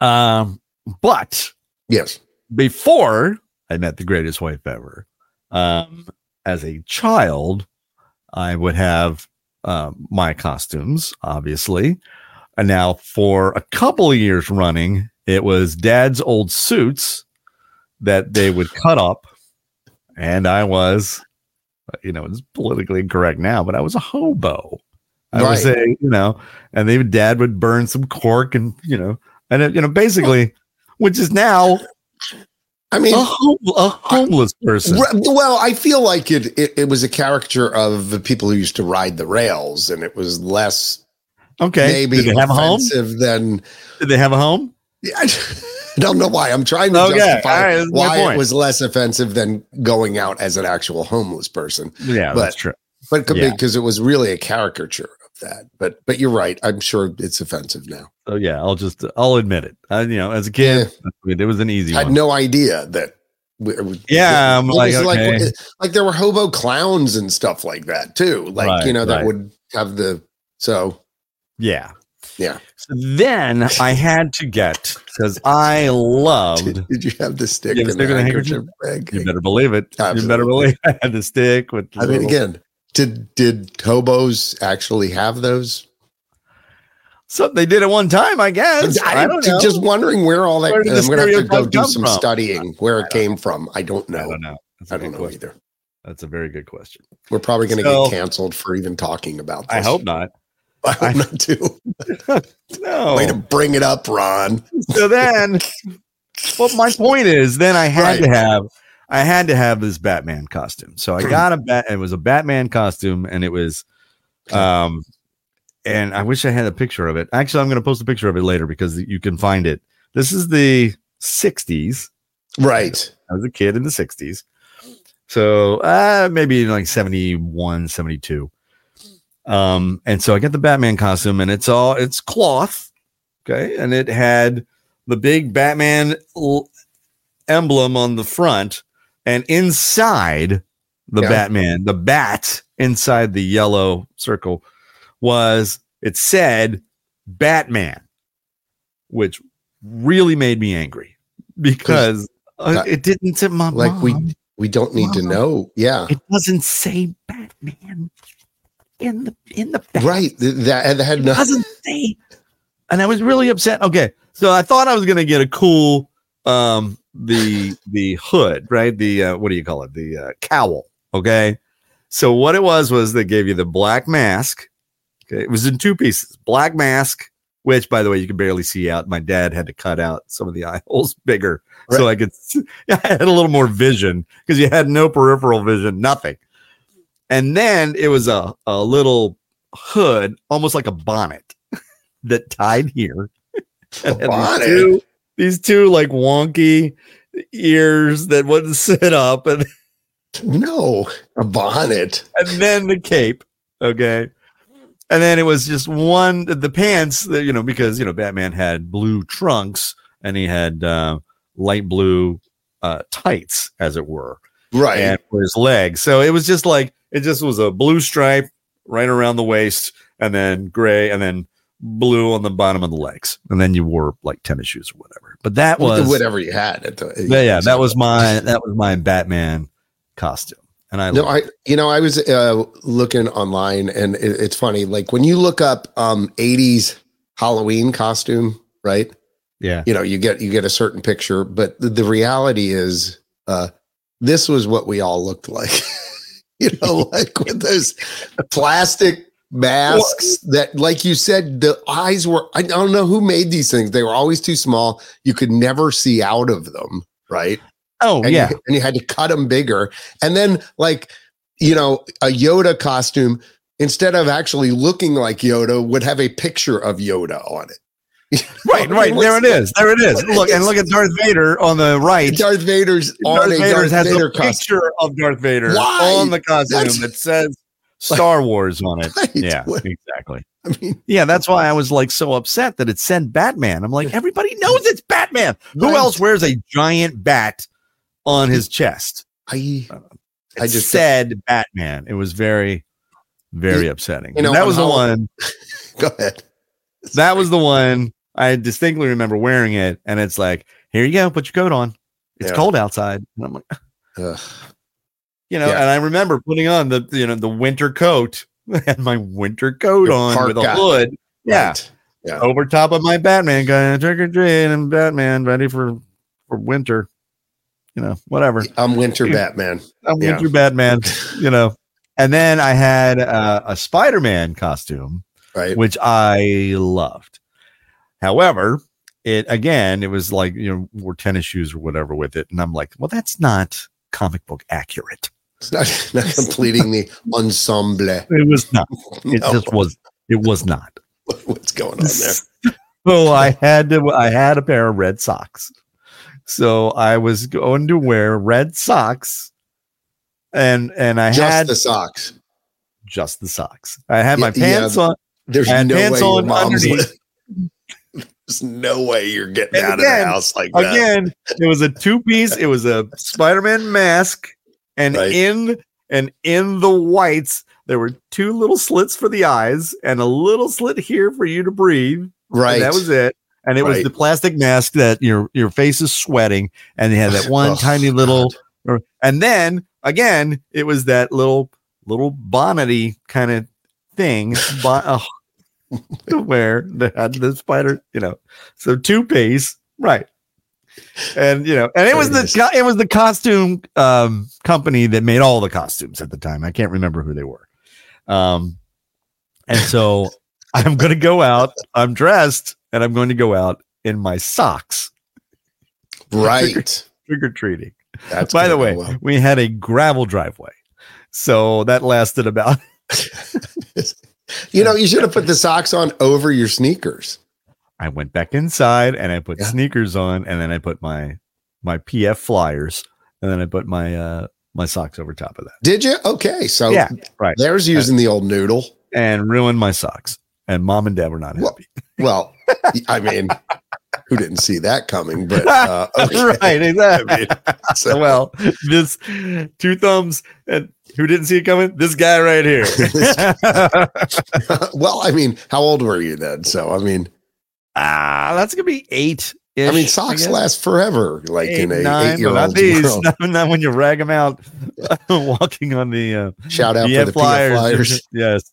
um, but. Yes. before I met the greatest wife ever, um, as a child, I would have um, my costumes, obviously. And now, for a couple of years running, it was dad's old suits that they would cut up. And I was, you know, it's politically incorrect now, but I was a hobo. I was Right. a, you know, and they dad would burn some cork and, you know, and it, you know, basically, which is now I mean, a, home, a homeless person. Re- Well, I feel like it, it it was a caricature of the people who used to ride the rails, and it was less Okay, maybe did they have a home? offensive than. Did they have a home? Yeah, I don't know why. I'm trying to Okay, justify right, why it was less offensive than going out as an actual homeless person. Yeah, But- that's true. But Yeah. because it was really a caricature that. But but you're right. I'm sure it's offensive now. So yeah, I'll just I'll admit it. I, you know, as a kid, mean, it was an easy I had one. no idea that. we- Yeah, I'm it like, okay. like there were hobo clowns and stuff like that too. Like Right, you know that right. would have the so yeah, Yeah. So then I had to get because I loved. Did, did you have the stick You have a and stick the and a handkerchief? You better believe it. You better believe I had the stick with. I mean, little- again, did did hobos actually have those? so they did it one time, I guess. I, I, don't know. just wondering where all that. Where I'm gonna have to go do some from? studying where it came from. I don't I know. don't know. I don't know question. either. That's a very good question. We're probably going to So- get canceled for even talking about this. I hope not. I hope I- not too. No. Way to bring it up, Ron. so then well my point is then i had to have i had to have this batman costume. So i got a bat it was a batman costume and it was um and i wish i had a picture of it. Actually i'm going to post a picture of it later because you can find it. This is the 60s Right. i was a kid in the 60s so uh maybe like 71 72 um and so i get the batman costume and it's all it's cloth okay? And it had the big batman l- emblem on the front and inside the Yeah. batman the bat inside the yellow circle was it said batman which really made me angry because uh, it didn't say my Like we mom. we don't need to know. Yeah. It doesn't say Batman in the in the back. Right. That, that had It no. doesn't say. And I was really upset. Okay, so I thought I was gonna get a cool um the the hood, right? The uh, what do you call it? The uh, cowl. Okay. So what it was was they gave you the black mask. Okay, it was in two pieces. Black mask, which by the way you can barely see out. My dad had to cut out some of the eye holes bigger so I could. I had a little more vision because you had no peripheral vision, nothing. And then it was a a little hood, almost like a bonnet, that tied here. Bonnet? Two, these two like wonky ears that wouldn't sit up, and No. A bonnet. and then the cape. Okay. And then it was just one the pants that you know because you know Batman had blue trunks and he had uh, light blue uh, tights as it were Right. and for his legs. So it was just like it just was a blue stripe right around the waist and then gray and then blue on the bottom of the legs. And then you wore like tennis shoes or whatever. But that was whatever you had. At the, yeah, yeah, that was my that was my Batman costume. And I No, I you know I was uh, looking online and it, it's funny like when you look up um 80s Halloween costume, right? yeah. You know, you get you get a certain picture, but the, the reality is uh this was what we all looked like. you know, like with those plastic masks that like you said the eyes were I don't know who made these things. They were always too small. You could never see out of them, right? Oh and yeah. you, and you had to cut them bigger. And then, like, you know, a Yoda costume, instead of actually looking like Yoda, would have a picture of Yoda on it. Right, right. There it is. There it is. Look and look at Darth Vader on the right. Darth Vader's on Darth Vader Darth has Vader a costume. picture of Darth Vader Why? on the costume That's- that says Star Wars on it. Right. Yeah, What- exactly. I mean, Yeah, that's why I was like so upset that it said Batman. I'm like, everybody knows it's Batman. Who Right. else wears a giant bat on his chest? I, uh, It I just- said Batman. It was very, very upsetting. you know, that was the Halloween- one. go ahead. That was the one I distinctly remember wearing it, and it's like, here you go, put your coat on. It's Yeah. cold outside. And I'm like, Ugh. You know, Yeah. and I remember putting on the you know the winter coat. and my winter coat Your on with a hood. Yeah. Right. Yeah. over top of my Batman guy, trick or treat, and Batman ready for for winter. You know, whatever. I'm Winter Batman. I'm Yeah. winter Batman. You know, and then I had uh, a Spider Man costume, Right. which I loved. However, it again, it was like you know, wore tennis shoes or whatever with it, and I'm like, well, that's not comic book accurate. It's not, not completing the ensemble. It was not. It No. just was. It was not. What's going on there? So I had to. I had a pair of red socks. So I was going to wear red socks, and and I Just had the socks. just the socks. I had my Yeah, yeah. pants on. There's no pants way your mom's underneath. There's no way you're getting And out of the house like that. Again, it was a two piece. It was a Spider-Man mask, and Right. in and in the whites there were two little slits for the eyes and a little slit here for you to breathe. right. And that was it. And it was the plastic mask that your your face is sweating, and they had that one Oh, tiny little. And then again, it was that little little bonnety kind of thing. Bon- oh, uh, to wear that had the spider, you know. So two piece, right? And you know, and it was the it is. co- it was the costume um, company that made all the costumes at the time. I can't remember who they were. Um, and so I'm going to go out. I'm dressed, and I'm going to go out in my socks right. trick or treating. That's By the way, well. we had a gravel driveway, so that lasted about you know, you should have put the socks on over your sneakers. I went back inside and I put Yeah. sneakers on and then I put my my PF flyers and then I put my uh my socks over top of that. Did you? Okay. So Yeah, right. there's using the old noodle. And ruined my socks. And mom and dad were not Well, happy. Well, I mean, who didn't see that coming? But uh, okay. right, exactly. I mean, so- well, this two thumbs and who didn't see it coming? This guy right here. well, I mean, how old were you then? So, I mean, Ah, that's gonna be eight. I mean, socks last forever, like in a eight, nine, eight year old these. world. Not, not when you rag them out walking on the uh, Shout out PF for the flyers. flyers. yes.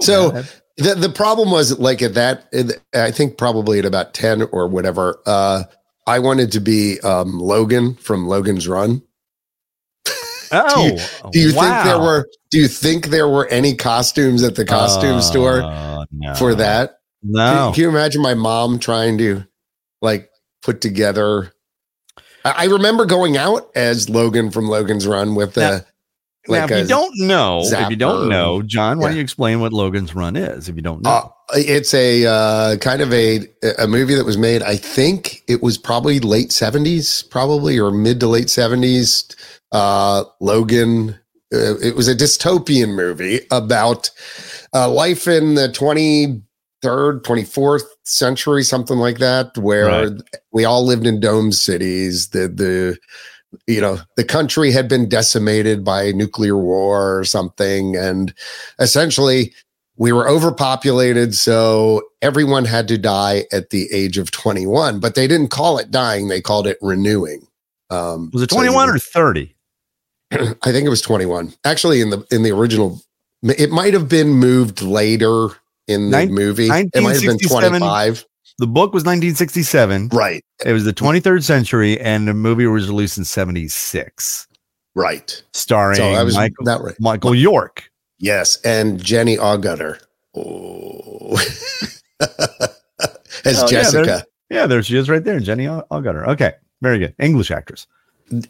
So- man. The, the problem was like at that, I think probably at about 10 or whatever, uh, I wanted to be um, Logan from Logan's Run. oh, Do you think there were, do you think there were any costumes at the costume store Uh, no. for that? No. Can, can you imagine my mom trying to like put together? I, I remember going out as Logan from Logan's Run with the now, like if you don't know, if you don't know, John, why don't you explain what Logan's Run is? If you don't know, Uh, it's a uh, kind of a a movie that was made. I think it was probably late seventies, probably or mid to late seventies. Uh, Logan. Uh, it was a dystopian movie about uh, life in the twenty third, twenty fourth century, something like that, where Right. we all lived in dome cities. The the you know the country had been decimated by nuclear war or something, and essentially we were overpopulated, so everyone had to die at the age of 21, but they didn't call it dying, they called it renewing. Um, was it 21 were- or 30? I think it was 21. Actually, in the in the original, it might have been moved later in the Nin- movie. It might have been 1967. 25. The book was 1967. Right, It was the 23rd century, and the movie was released in 76, right. starring So I was Michael, that right. Michael York. Yes, and Jenny Agutter. Oh. As Oh, yeah, Jessica. Yeah, there she is right there, Jenny Agutter. Okay, very good. English actress.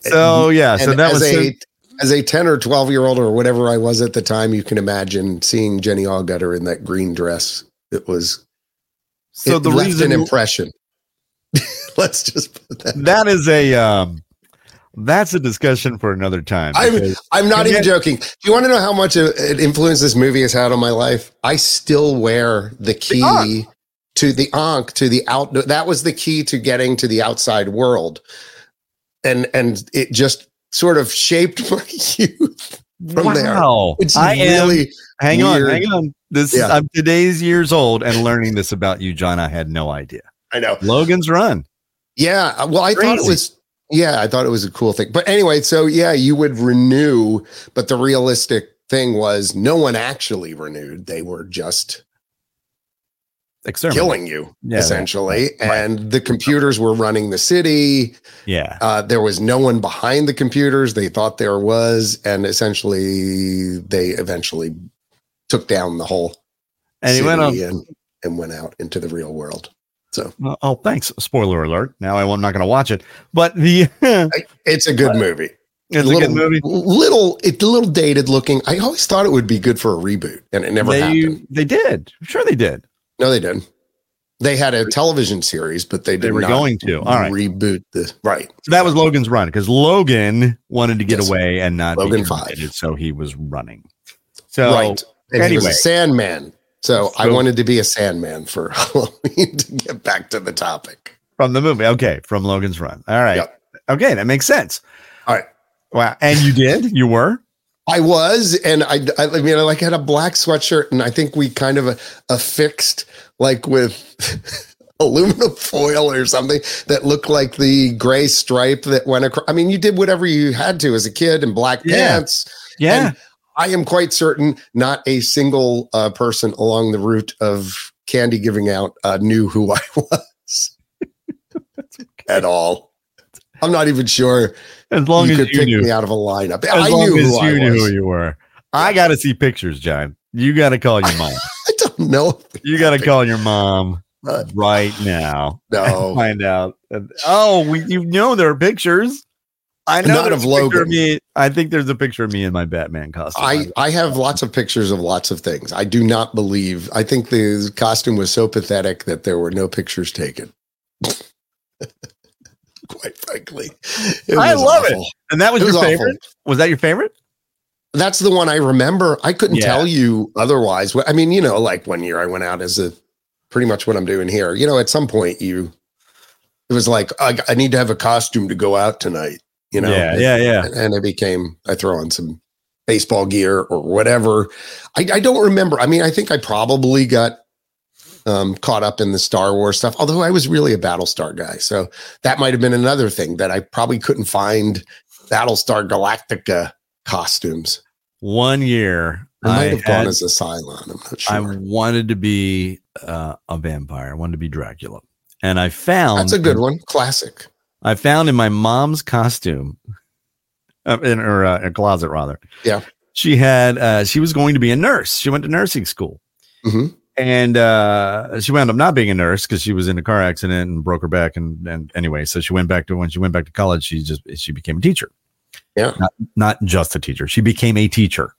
So yeah, so and that as was a as a 10 or 12 year old or whatever I was at the time, you can imagine seeing Jenny Agutter in that green dress. It was so it the left reason an impression. Let's just put that. that is a um that's a discussion for another time. I'm- I'm not even yet- joking. Do you want to know how much it influence this movie has had on my life? I still wear the key Ankh. to the Ankh to the out. That was the key to getting to the outside world, and and it just sort of shaped my youth. from there. wow. It's I am really hang on, hang on. This Yeah. I'm today's years old and learning this about you, John. I had no idea. I know. Logan's Run. Yeah. uh, Well, I thought it was, yeah, I thought it was a cool thing. But anyway, so yeah, you would renew, but the realistic thing was no one actually renewed. They were just Exterminate. killing you, Yeah, essentially. right. And the computers were running the city. Yeah. Uh, there was no one behind the computers. They thought there was. And essentially, they eventually took down the whole And he went on and, and went out into the real world. So oh, thanks. Spoiler alert. Now I, am not going to watch it, but the it's a good movie. it's a little, good movie. Little, it's a little dated looking. I always thought it would be good for a reboot, and it never They happened. they did. I'm sure they did. No, they didn't. They had a television series, but they did They were going to. All right. reboot the right. So that was Logan's run because Logan wanted to get Yes. away and not Logan be five. so he was running. So right. And he was anyway. a Sandman. So I wanted to be a Sandman for Halloween to get back to the topic. from the movie, okay, from Logan's run. All right, Yep. okay, that makes sense. All right. Wow, and you did, you were. I was, and I, I, I mean, I like had a black sweatshirt, and I think we kind of uh, affixed like with aluminum foil or something that looked like the gray stripe that went across. I mean, you did whatever you had to as a kid in black Yeah. pants. Yeah, And I am quite certain not a single uh, person along the route of candy giving out uh, knew who I was at all. I'm not even sure as long you as could you pick knew. me out of a lineup. As I long knew as who I you knew was. who you were. I got to see pictures, John. You got to call your mom. I don't know. You got to call your mom Uh, right now. No. Find out. Oh, we, you know there are pictures. I know Not of Logan. me. I think there's a picture of me in my Batman costume. I, I have lots of pictures of lots of things. I do not believe. I think the costume was so pathetic that there were no pictures taken. Quite frankly, I love it. and that was It your was awful. favorite. Was that your favorite? That's the one I remember. I couldn't Yeah. tell you otherwise. I mean, you know, like one year I went out as a pretty much what I'm doing here. You know, at some point you, it was like I, I need to have a costume to go out tonight. You know, yeah, yeah, yeah. and it became I throw on some baseball gear or whatever. I, I don't remember. I mean, I think I probably got um, caught up in the Star Wars stuff, although I was really a Battlestar guy. So that might have been another thing that I probably couldn't find Battlestar Galactica costumes. One year, I might I, have gone had- as a Cylon. I'm not sure. I wanted to be uh, a vampire. I wanted to be Dracula, and I found That's a good one. Classic. I found in my mom's costume, uh, in her uh, her closet rather. Yeah. she had. Uh, she was going to be a nurse. She went to nursing school, Mhm. And uh, she wound up not being a nurse because she was in a car accident and broke her back. And and anyway, so she went back to when she went back to college. She just she became a teacher. Yeah. not, not just a teacher. She became a teacher.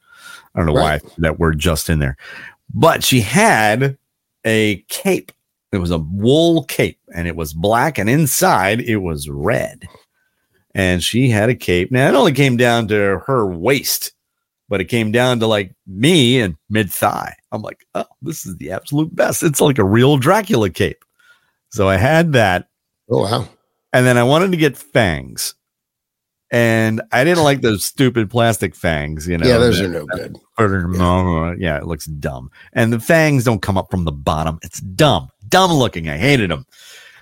I don't know why that word just in there, but she had a cape. It was a wool cape and it was black and inside it was red. And she had a cape. Now it only came down to her waist, but it came down to like me and mid thigh. I'm like, oh, this is the absolute best. It's like a real Dracula cape. So I had that. Oh wow. And then I wanted to get fangs. And I didn't like those stupid plastic fangs, you know. yeah, those that- are no good. yeah, it looks dumb. And the fangs don't come up from the bottom. It's dumb, dumb looking. I hated them.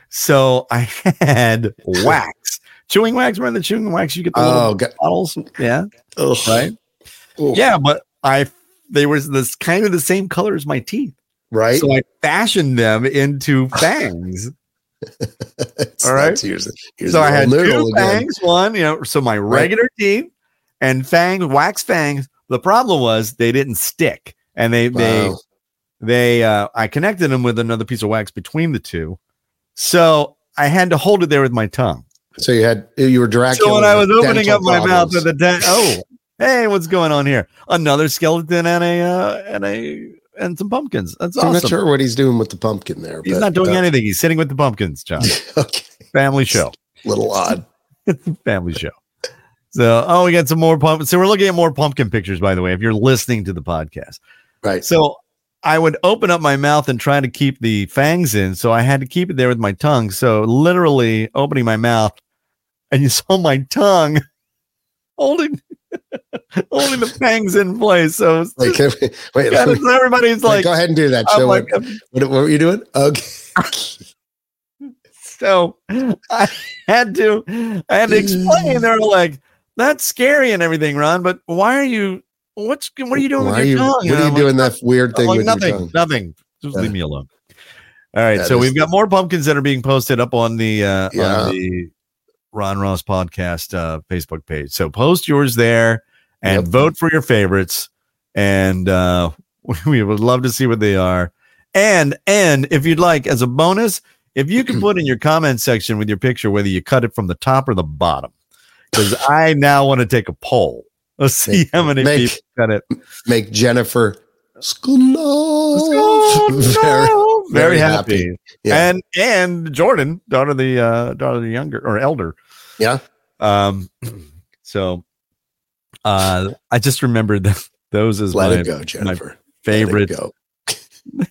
So I had wax, chewing wax. Remember the chewing wax? You get the little Oh, bottles. Yeah, Ugh. right. Ooh. Yeah, but I they were this kind of the same color as my teeth. Right. So I fashioned them into fangs. All right. Here's, here's so I had two noodle again. fangs. One, you know, so my regular teeth and fangs, wax fangs. The problem was they didn't stick, and they they Wow. they uh I connected them with another piece of wax between the two. So I had to hold it there with my tongue. So you had you were Dracula. So when I was opening up my mouth with the dent, oh, hey, what's going on here? Another skeleton and a uh, and a and some pumpkins. That's I'm awesome. not sure what he's doing with the pumpkin there. He's but, not doing uh, anything. He's sitting with the pumpkins, John. okay, Family show. little odd. It's a family show. So, oh, we got some more pumpkin. So we're looking at more pumpkin pictures, by the way, if you're listening to the podcast. Right. So I would open up my mouth and try to keep the fangs in. So I had to keep it there with my tongue. So literally opening my mouth, and you saw my tongue holding holding the fangs in place. So it's Wait, just- we, wait, yeah, let me- everybody's like, go ahead and do that. Show like, what, what, were you doing? Okay. so I had to I had to explain. They're like, that's scary and everything, Ron. But why are you? What's what are you doing Why with your you, tongue? what are you doing like, that weird thing like, with nothing, your tongue? nothing. Just Yeah. leave me alone. All right, That so is- we've got more pumpkins that are being posted up on the uh, Yeah. on the Ron Ross podcast uh, Facebook page. So post yours there and Yep. vote for your favorites, and uh, we would love to see what they are. And and if you'd like, as a bonus, if you can put in your comment section with your picture whether you cut it from the top or the bottom, because I now want to take a poll. Let's see Make- how many make- people cut it. Make Jennifer Skulov very, happy. happy. Yeah. And and Jordan, daughter of the uh daughter of the younger or elder. Yeah. Um so uh I just remembered that those as Let my go, Jennifer. It favorite go.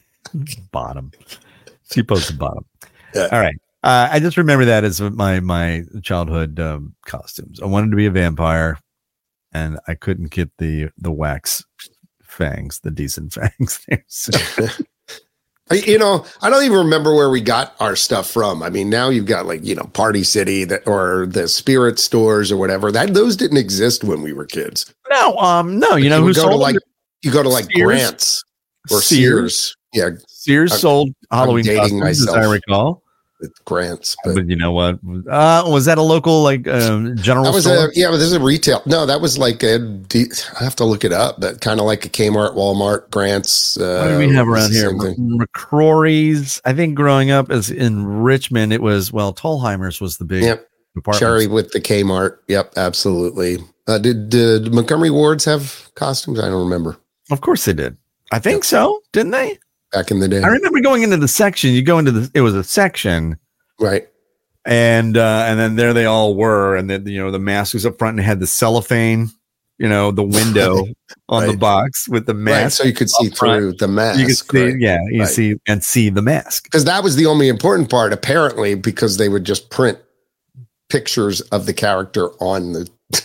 bottom. She posted bottom. Yeah. All right. Uh, I just remember that as my my childhood um, costumes. I wanted to be a vampire, and I couldn't get the the wax fangs, the decent fangs. there. So, You know, I don't even remember where we got our stuff from. I mean, now you've got like you know Party City that or the Spirit stores or whatever. That those didn't exist when we were kids. no, um, no. You know you who go to like you go to like Sears? Grants or Sears. Yeah, Sears I'm- sold Halloween dating costumes, as I recall. With Grants. But But you know what? Uh, was that a local like um, general that was store? a yeah, but this is a retail. No, that was like a. D- I have to look it up, but kind of like a Kmart, Walmart, Grants. Uh, what do we have around here? McCrory's. I think growing up as in Richmond, it was well, Thalhimer's was the big Yep. department. Cherry with the Kmart. Yep, absolutely. Uh, did did Montgomery Wards have costumes? I don't remember Of course they did. I think so, didn't they? Back in the day. I remember going into the section. You go into the it was a section, Right. and uh, and then there they all were, and then you know the mask was up front and had the cellophane, you know, the window on the box with the Right. mask. So you could see front. through the mask. you could see, yeah, you Right. see and see the mask. Because that was the only important part, apparently, because they would just print pictures of the character on the.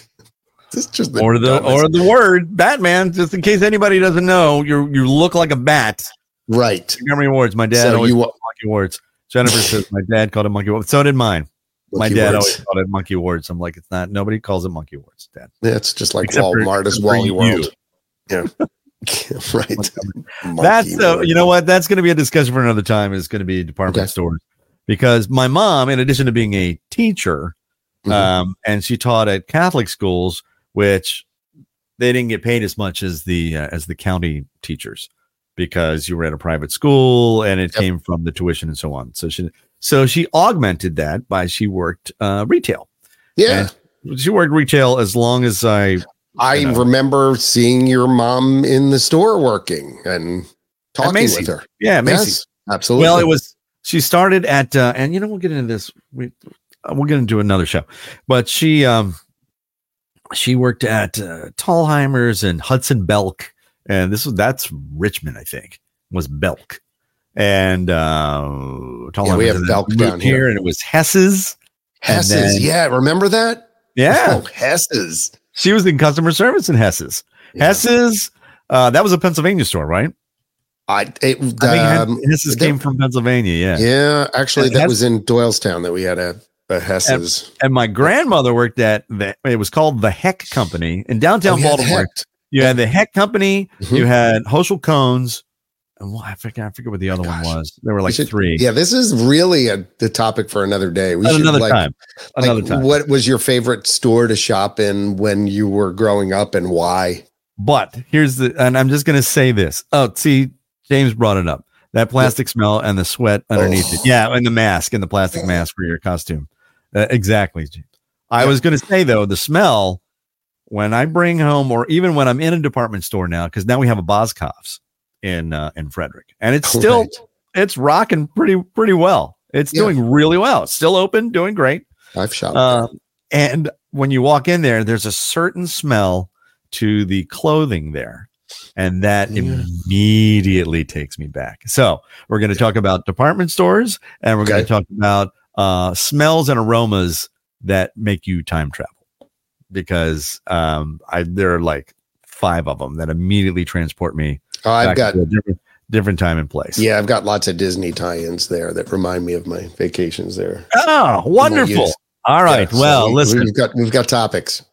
the or the dumbest- or the word Batman. Just in case anybody doesn't know, you you look like a bat. Right. Montgomery Wards. My dad So always you called it Monkey Wards. Jennifer says my dad called it Monkey Wards. So did mine. my dad Wards. always called it Monkey Wards. I'm like, it's not. Nobody calls it Monkey Wards, Dad. Yeah, it's just like Except for- Walmart is Wally you. World. Yeah. right. That's. World. You know what? That's going to be a discussion for another time. Is going to be department Okay. stores because my mom, in addition to being a teacher, Mhm. um, and she taught at Catholic schools, which they didn't get paid as much as the uh, as the county teachers because you were at a private school and it Yep. came from the tuition and so on. So she so she augmented that by she worked uh, retail. yeah. She worked retail as long as I I you know. remember seeing your mom in the store working and talking with her. yeah Macy's. Yes, absolutely. Well, it was. She started at, uh, and you know, we'll get into this. We uh, we'll get into another show, but she um she worked at uh, Thalhimer's and Hudson Belk, and this was that's Richmond, I think, was Belk, and uh, Yeah, we have Belk down here. and it was Hess's. and Hess's. then- yeah, remember that? Yeah, Oh, Hess's. she was in customer service in Hess's. Yeah. Hess's. Uh, that was a Pennsylvania store, right? I, it, I um, Hess's that- came from Pennsylvania. Yeah. yeah, actually, And that Hess- was in Doylestown that we had a, Hess's. and my grandmother worked at the it was called the Hecht Company in downtown Oh, yeah, Baltimore. You had the Hecht Company, Mhm. you had Hochschild Kohns, and what I forget I forget what the other one was. There were like We should- three. Yeah, this is really a the topic for another day. We should another like, time. like, Another time. What was your favorite store to shop in when you were growing up, and why? But here's the and I'm just gonna say this. Oh, see, James brought it up. That plastic smell and the sweat underneath Oh. it. Yeah, and the mask and the plastic mask for your costume. Uh, exactly. James. I was gonna say though, the smell when I bring home, or even when I'm in a department store now, because now we have a Boscov's in uh, in Frederick, and it's still Right. it's rocking pretty pretty well. It's Yeah. doing really well. It's still open, doing great. I've shopped. Uh, and when you walk in there, there's a certain smell to the clothing there. And that Yeah. immediately takes me back. So we're going to talk about department stores and we're going to talk about uh, smells and aromas that make you time travel because um, I, there are like five of them that immediately transport me oh, I've got a different, different time and place. yeah, I've got lots of Disney tie-ins there that remind me of my vacations there. Oh, wonderful. All right. Yeah, so well, we- listen. we've got we've got topics.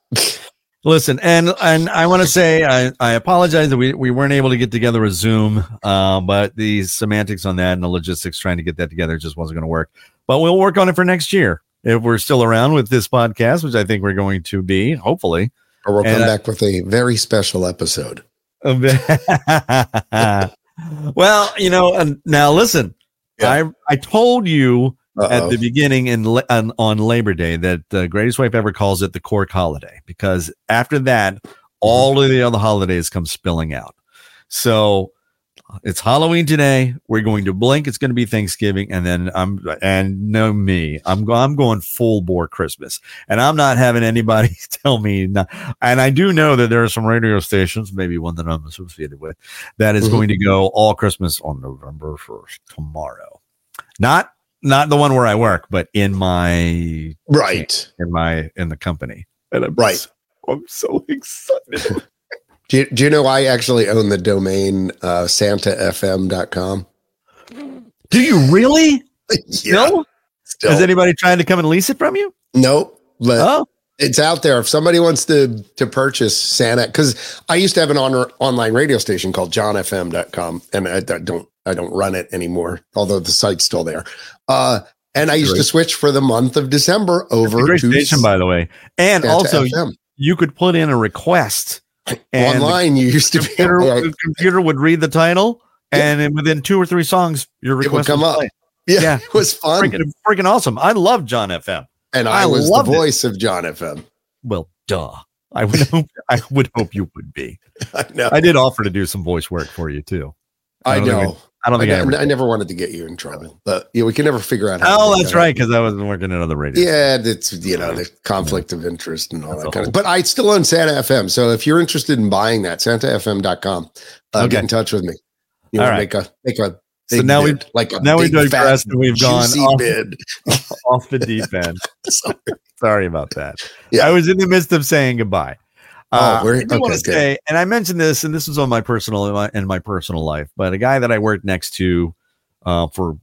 Listen, and and I want to say I, I apologize that we, we weren't able to get together a Zoom, uh, but the semantics on that and the logistics trying to get that together just wasn't going to work. But we'll work on it for next year if we're still around with this podcast, which I think we're going to be, hopefully. Or we'll And, come back with a very special episode. well, you know, and now listen, I I told you at Uh-oh. the beginning in on, on Labor Day that the greatest wife ever calls it the cork holiday because after that, mm-hmm. all of the other holidays come spilling out. So it's Halloween today. We're going to blink. It's going to be Thanksgiving, and then I'm and know me. I'm I'm going full bore Christmas, and I'm not having anybody tell me. Not, and I do know that there are some radio stations, maybe one that I'm associated with, that is Mhm. going to go all Christmas on November first tomorrow. Not not the one where I work, but in my right. in my in the company. And I'm Right. so- I'm so excited. Do you, do you know I actually own the domain uh, santafm.com? do you really? Still? Still. Has anybody trying to come and lease it from you? nope. But Oh, it's out there. If somebody wants to to purchase Santa, because I used to have an on, online radio station called johnfm.com, and I, I don't I don't run it anymore, although the site's still there. Uh, and I used to switch for the month of December over great to station, by the way. And Santa also, FM. you could put in a request. And online. You used to be computer, able to- the computer would read the title, Yeah. and then within two or three songs, your request would come up. yeah, yeah. it was fun. Freaking, freaking awesome! I love John FM. and I, I was the loved it. voice of John FM. Well, duh. I would hope. I would hope you would be. I know. I did offer to do some voice work for you too. I, think know. I don't think I, ever I never wanted to get you in trouble, but yeah, we can never figure out. how Oh, that's that right, because I wasn't working at other radio. Yeah, that's you know the conflict of interest and all That's that kind whole- of. But I still own Santa FM, so if you're interested in buying that, SantaFM.com, uh, Okay. get in touch with me. You All right. make a make a So now bid, like a now we've digressed and we've gone off- bid. off the deep end. So- Sorry about that. Yeah. I was in the midst of saying goodbye. Uh, Oh, we're- I do want to say, and I mentioned this, and this was on my personal in my, in my personal life, but a guy that I worked next to uh, for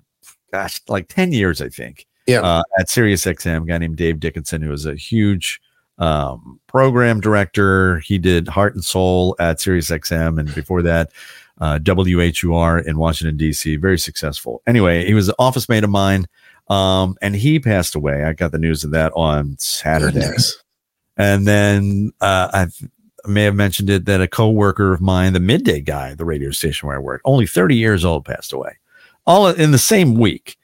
gosh, like ten years, I think. Yeah. Uh, at Sirius XM, a guy named Dave Dickinson, who was a huge um, program director. He did Heart and Soul at Sirius XM, and before that, uh, WHUR in Washington D.C. Very successful. Anyway, he was an office mate of mine, um, and he passed away. I got the news of that on Saturday. Goodness. And then uh, I've, I may have mentioned it that a coworker of mine, the midday guy the radio station where I work, only 30 years old, passed away, all in the same week.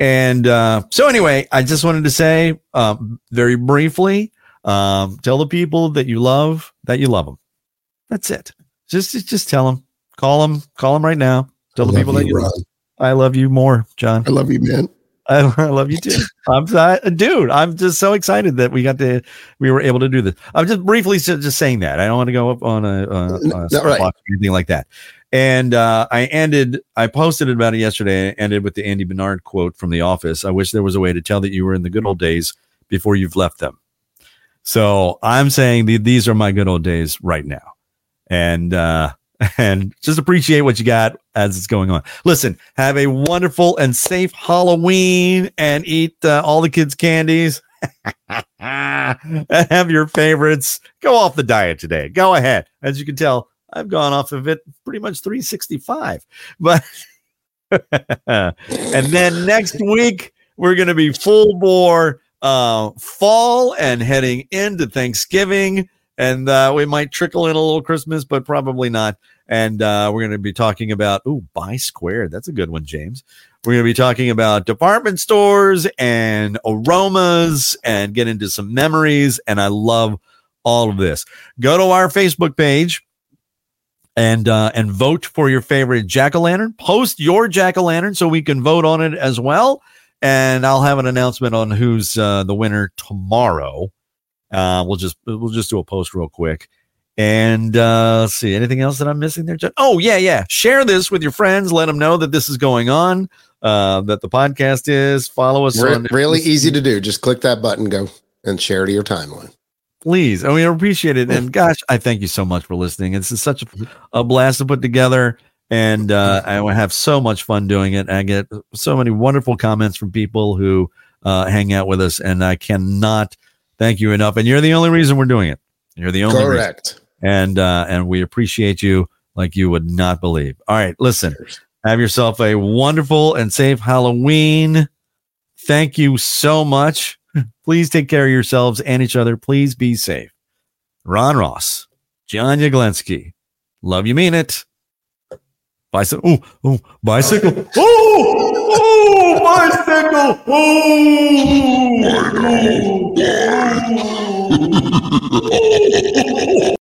And uh, so, anyway, I just wanted to say um, very briefly um, tell the people that you love that you love them. That's it. Just, just, tell them, call them, call them right now. Tell the I love people that you Ron. love. I love you more, John. I love you, man. I, love you too. I'm dude. I'm just so excited that we got to, we were able to do this. I'm just briefly just, just saying that. I don't want to go up on a, a, a right. or anything like that. And uh, I ended. I posted about it yesterday. I ended with the Andy Bernard quote from The Office. I wish there was a way to tell that you were in the good old days before you've left them. So I'm saying the, these are my good old days right now, and uh, and just appreciate what you got as it's going on. Listen, have a wonderful and safe Halloween and eat uh, all the kids' candies. and have your favorites. Go off the diet today. Go ahead. As you can tell, I've gone off of it pretty much 365. But and then next week we're going to be full bore uh, fall and heading into Thanksgiving. And uh, we might trickle in a little Christmas, but probably not. And uh, we're going to be talking about, ooh, buy squared. That's a good one, James. We're going to be talking about department stores and aromas and get into some memories. And I love all of this. Go to our Facebook page and uh, and vote for your favorite jack o' lantern. Post your jack o' lantern so we can vote on it as well. And I'll have an announcement on who's uh, the winner tomorrow. Uh, we'll just we'll just do a post real quick. And uh, let's see anything else that I'm missing there. Oh yeah, yeah. Share this with your friends. Let them know that this is going on. Uh, that the podcast is. Follow us Re- on really easy to do. Just click that button, go and share to your timeline. please. I mean, I appreciate it. And gosh, I thank you so much for listening. It's such a, a blast to put together. And uh, I have so much fun doing it. I get so many wonderful comments from people who uh, hang out with us. And I cannot thank you enough. And you're the only reason we're doing it. You're the only reason. Correct. And, uh, and we appreciate you like you would not believe. All right. Listen, have yourself a wonderful and safe Halloween. Thank you so much. Please take care of yourselves and each other. Please be safe. Ron Ross, John Yaglensky. Love you, mean it. Bicycle. Oh, oh, bicycle. Oh! Oh, bicycle! Oh,